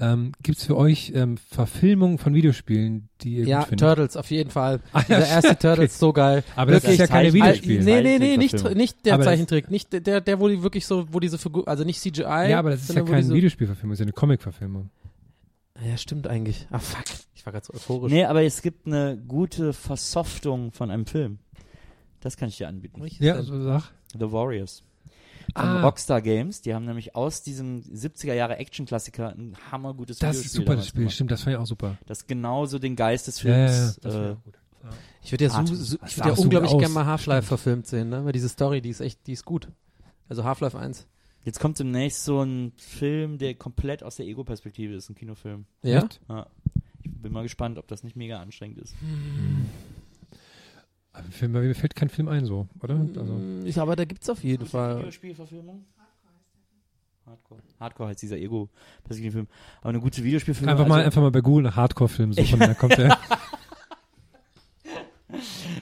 Ähm, Gibt es für euch ähm, Verfilmungen von Videospielen, die ihr Ja, gut findet? Turtles auf jeden Fall. Ah, ja, Der erste Turtles so geil. Aber das ist Wirklich ja keine Videospiel. Nee, nee, nee, nicht, nicht der Aber Zeichentrick, nicht der, der, wo die wirklich so, wo diese Figur, also nicht CGI. ja, aber das ist ja keine diese- Videospielverfilmung, das ist ja eine Comic-Verfilmung. Ja, stimmt eigentlich. Ah, fuck. Ich war gerade so euphorisch. Nee, aber es gibt eine gute Versoftung von einem Film. Das kann ich dir anbieten. Welches Ja, denn? so sag. The Warriors. Von Ah. Rockstar Games. Die haben nämlich aus diesem 70er Jahre Action-Klassiker ein hammergutes Das Videospiel ist super, das Spiel. gemacht. Stimmt, das fand ich auch super. Das genauso den Geist des Ja, ja, ja, Films. das äh. Ich würde ja, so, so, Das ich sah würde ja unglaublich gerne mal Half-Life verfilmt sehen, ne? Weil diese Story, die ist echt, die ist gut. Also Half-Life 1. jetzt kommt demnächst so ein Film, der komplett aus der Ego-Perspektive ist, ein Kinofilm. Ja? Echt? Ich bin mal gespannt, ob das nicht mega anstrengend ist. Aber Film, mir fällt kein Film ein, so, oder? Also, Mm, Ich, aber da gibt's auf jeden Fall. Videospielverfilmung? Hardcore. Hardcore heißt dieser Ego-Perspektive-Film. Aber eine gute Videospielfilmung. einfach mal, also, einfach mal bei Google nach Hardcore-Film suchen, da kommt der.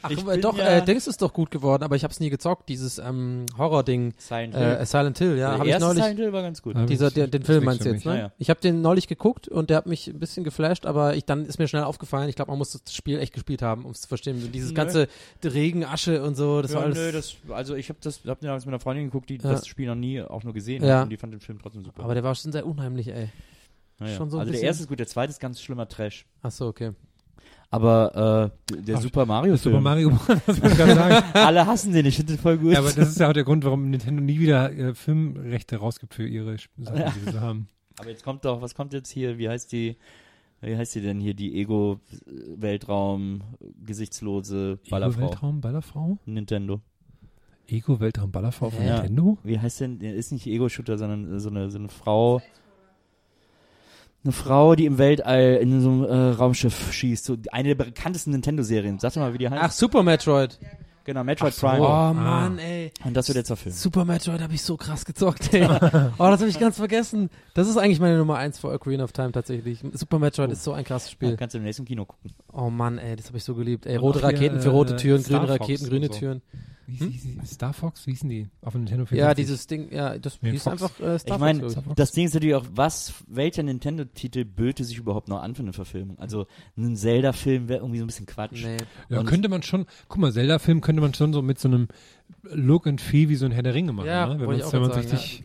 Ach, Ich bin doch, ja- äh, Dings ist doch gut geworden, aber ich hab's nie gezockt, dieses ähm, Horror-Ding. Silent Äh, Silent Hill, ja, Der habe ich erste neulich. Silent Hill war ganz gut. Ja, Dieser, der, den Film meinst du jetzt, ne? Ja, ja. Ich habe den neulich geguckt und der hat mich ein bisschen geflasht, aber ich dann ist mir schnell aufgefallen. Ich glaube, man muss das Spiel echt gespielt haben, um es zu verstehen. Dieses Nö. ganze Regen, Asche und so, das ja, war alles. nö, das, also ich habe das, hab damals mit einer Freundin geguckt, die Ja. das Spiel noch nie auch nur gesehen Ja. hat und die fand den Film trotzdem super. aber der war schon sehr unheimlich, ey. Naja. schon so also der erste ist gut, der zweite ist ganz schlimmer Trash. Ach so, okay. Aber äh, der Ach, Super Mario Das Super Mario Bros. will ich sagen. alle hassen den, ich finde den voll gut. Ja, aber das ist ja auch der Grund, warum Nintendo nie wieder äh, Filmrechte rausgibt für ihre Sachen, Ja. die sie haben. Aber jetzt kommt doch, was kommt jetzt hier, wie heißt die, wie heißt die denn hier, die Ego, Weltraum, gesichtslose Ballerfrau? Ego-Weltraum, Ballerfrau? Nintendo. Ego-Weltraum, Ballerfrau von Hä? Nintendo? Wie heißt denn, ist nicht Ego-Shooter, sondern so eine, so eine Frau, eine Frau, die im Weltall in so einem äh, Raumschiff schießt. So eine der bekanntesten Nintendo-Serien. Sag doch mal, wie die heißt. Ach, Super Metroid. genau, Metroid so. Prime. Oh, Ah. Mann, ey. Und das wird jetzt verfilmt. Super Metroid habe ich so krass gezockt, ey. oh, das habe ich ganz vergessen. Das ist eigentlich meine Nummer eins für Ocarina of Time tatsächlich. Super Metroid ist so ein krasses Ja, Spiel. kannst du im nächsten Kino gucken. Oh Mann, ey, das habe ich so geliebt. Ey, rote Raketen für rote äh, Türen, Star grüne Raketen, grüne so. Türen. Wie Hm? Star Fox? Wie hießen die? Auf dem Nintendo 64? Ja, dieses Ding, ja, das Nee, hieß Fox. einfach äh, Star Ich Fox, meine, glaub ich. das Ding ist natürlich auch, was, welcher Nintendo-Titel böte sich überhaupt noch an für eine Verfilmung? Also, ein Zelda-Film wäre irgendwie so ein bisschen Quatsch. Nee. Ja, Und- könnte man schon, guck mal, Zelda-Film könnte man schon so mit so einem Look and Feel wie so ein Herr der Ringe machen, Ja, ne? wenn wenn man grad richtig,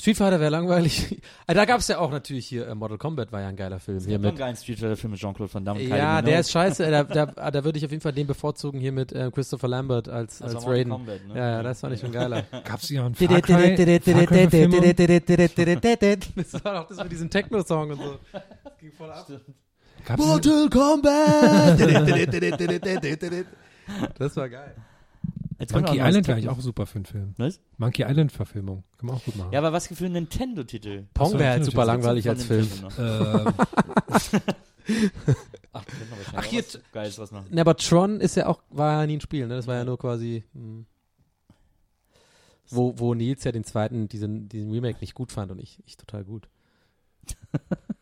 Street Fighter wäre langweilig. Ah, da gab's ja auch natürlich hier, äh, Mortal Kombat war ja ein geiler Film. Es Hier noch einen mit, geilen Street Fighter-Film mit Jean-Claude Van Damme ja, der ist scheiße. äh, Da, da, ah, da würde ich auf jeden Fall den bevorzugen hier mit äh, Christopher Lambert als, Also als Mortal Raiden. Kombat, ne? Ja, ja, das fand ich schon geiler. gab's ja einen Far Cry, Far Cry-Verfilmung? Das war auch das mit diesem Techno-Song und so. Das ging voll ab. Gab's eine- Kombat! das war geil. Jetzt Monkey Island wäre eigentlich auch super für einen Film. Was? Monkey Island-Verfilmung. Kann man auch gut machen. Ja, aber was für ein Nintendo-Titel? Pong wäre halt super langweilig als Film. Ähm, Ach, Ach, hier- was Geiles was noch. Ne, aber Tron ist ja auch, war ja nie ein Spiel, ne? Das war ja nur quasi, hm. wo, wo Nils ja den zweiten, diesen, diesen Remake nicht gut fand und ich, ich total gut.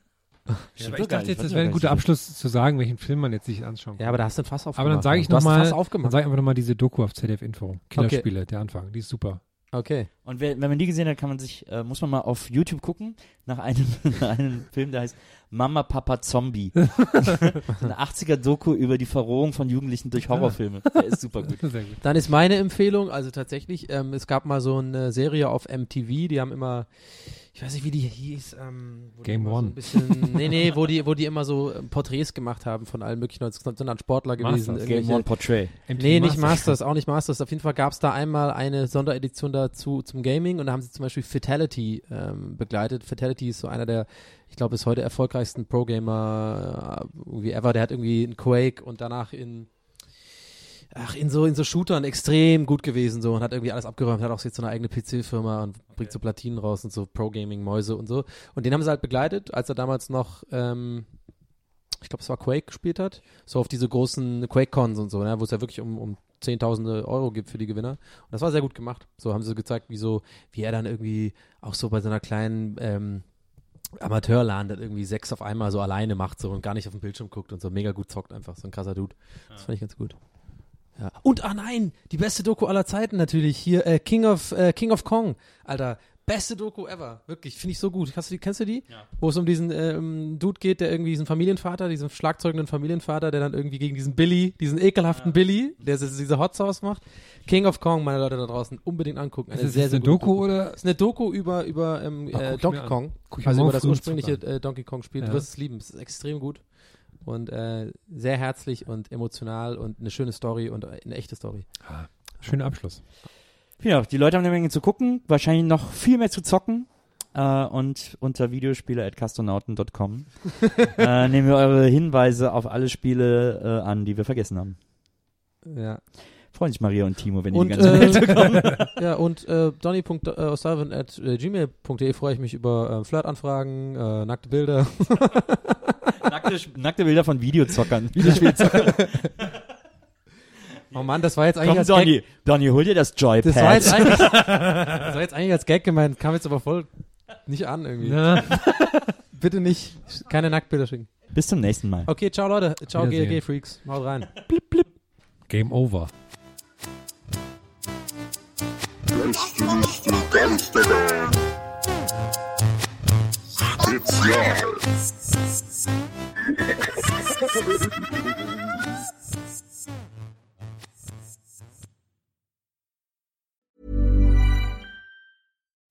Doch ich dachte jetzt, das wäre ein guter. Abschluss zu sagen, welchen Film man jetzt sich anschauen kann. Ja, aber da hast du ein Fass aufgemacht. aber dann sage ich nochmal, dann sage ich einfach nochmal diese Doku auf ZDF Info. Killerspiele, der Anfang, die ist super. Okay. Und wer, wenn man die gesehen hat, kann man sich, äh, muss man mal auf YouTube gucken, nach einem, nach einem Film, der heißt Mama Papa Zombie. Eine 80er-Doku über die Verrohung von Jugendlichen durch Horrorfilme. Der ist super gut. Sehr gut. Dann ist meine Empfehlung, also tatsächlich, ähm, es gab mal so eine Serie auf MTV, die haben immer, ich weiß nicht, wie die hieß, ähm, wo die Game So One. ein bisschen, nee, nee, wo die, wo die immer so ähm, Porträts gemacht haben von allen möglichen, sind dann Sportler gewesen. Masters. Game One Portrait. MTV Nee, nicht Masters. Masters, auch nicht Masters. Auf jeden Fall gab es da einmal eine Sonderedition dazu zum Gaming und da haben sie zum Beispiel Fatality ähm, begleitet. Fatality ist so einer der, ich glaube, bis heute erfolgreichsten Pro-Gamer äh, ever. Der hat irgendwie in Quake und danach in ach, in so, in so Shootern extrem gut gewesen so und hat irgendwie alles abgeräumt, hat auch jetzt so eine eigene PC-Firma und bringt so Platinen raus und so Pro-Gaming-Mäuse und so. Und den haben sie halt begleitet, als er damals noch, ähm, ich glaube, es war Quake gespielt hat, so auf diese großen Quake-Cons und so, ne, wo es ja wirklich um, um Zehntausende Euro gibt für die Gewinner. Und das war sehr gut gemacht. So haben sie gezeigt, wie so, wie er dann irgendwie auch so bei so einer kleinen ähm, Amateurlan dann irgendwie sechs auf einmal so alleine macht so und gar nicht auf den Bildschirm guckt und so mega gut zockt einfach. So ein krasser Dude. Das fand ich ganz gut. Ja. Und, ah nein, die beste Doku aller Zeiten natürlich hier, äh, King of, äh, King of Kong, Alter. Beste Doku ever, wirklich, finde ich so gut. Hast du die, kennst du die? Ja. Wo es um diesen ähm, Dude geht, der irgendwie diesen Familienvater, diesen schlagzeugenden Familienvater, der dann irgendwie gegen diesen Billy, diesen ekelhaften Billy, der diese Hot Sauce macht. King of Kong, meine Leute da draußen, unbedingt angucken. Ist das sehr, eine Doku oder? ist eine Doku über, über ähm, Ach, äh, ich Donkey. Kong. Guck ich Also über das ursprüngliche äh, Donkey Kong Spiel. Ja. Du wirst es lieben. Es ist extrem gut. Und äh, sehr herzlich und emotional und eine schöne Story und eine echte Story. Schöner Abschluss. Ja, die Leute haben eine Menge zu gucken, wahrscheinlich noch viel mehr zu zocken. Äh, und unter videospieler.castronauten.com äh, nehmen wir eure Hinweise auf alle Spiele äh, an, die wir vergessen haben. Ja. Freuen sich Maria und Timo, wenn die Und, die ganze Welt äh, bekommen. ja, und äh, donny.o'sullivan at äh, gmail.de freue ich mich über äh, Flirtanfragen, äh, nackte Bilder. nackte, nackte Bilder von Videozockern. Videospielzockern. Oh Mann, das war jetzt eigentlich Komm, als Gag. Donny, Donny, hol dir das Joypad. Das war, jetzt eigentlich, das war jetzt eigentlich als Gag gemeint, kam jetzt aber voll nicht an irgendwie. Ja. Bitte nicht, keine Nacktbilder schicken. Bis zum nächsten Mal. Okay, ciao Leute, ciao Wiedersehen. GLG-Freaks, haut rein. Game over. Beste Liste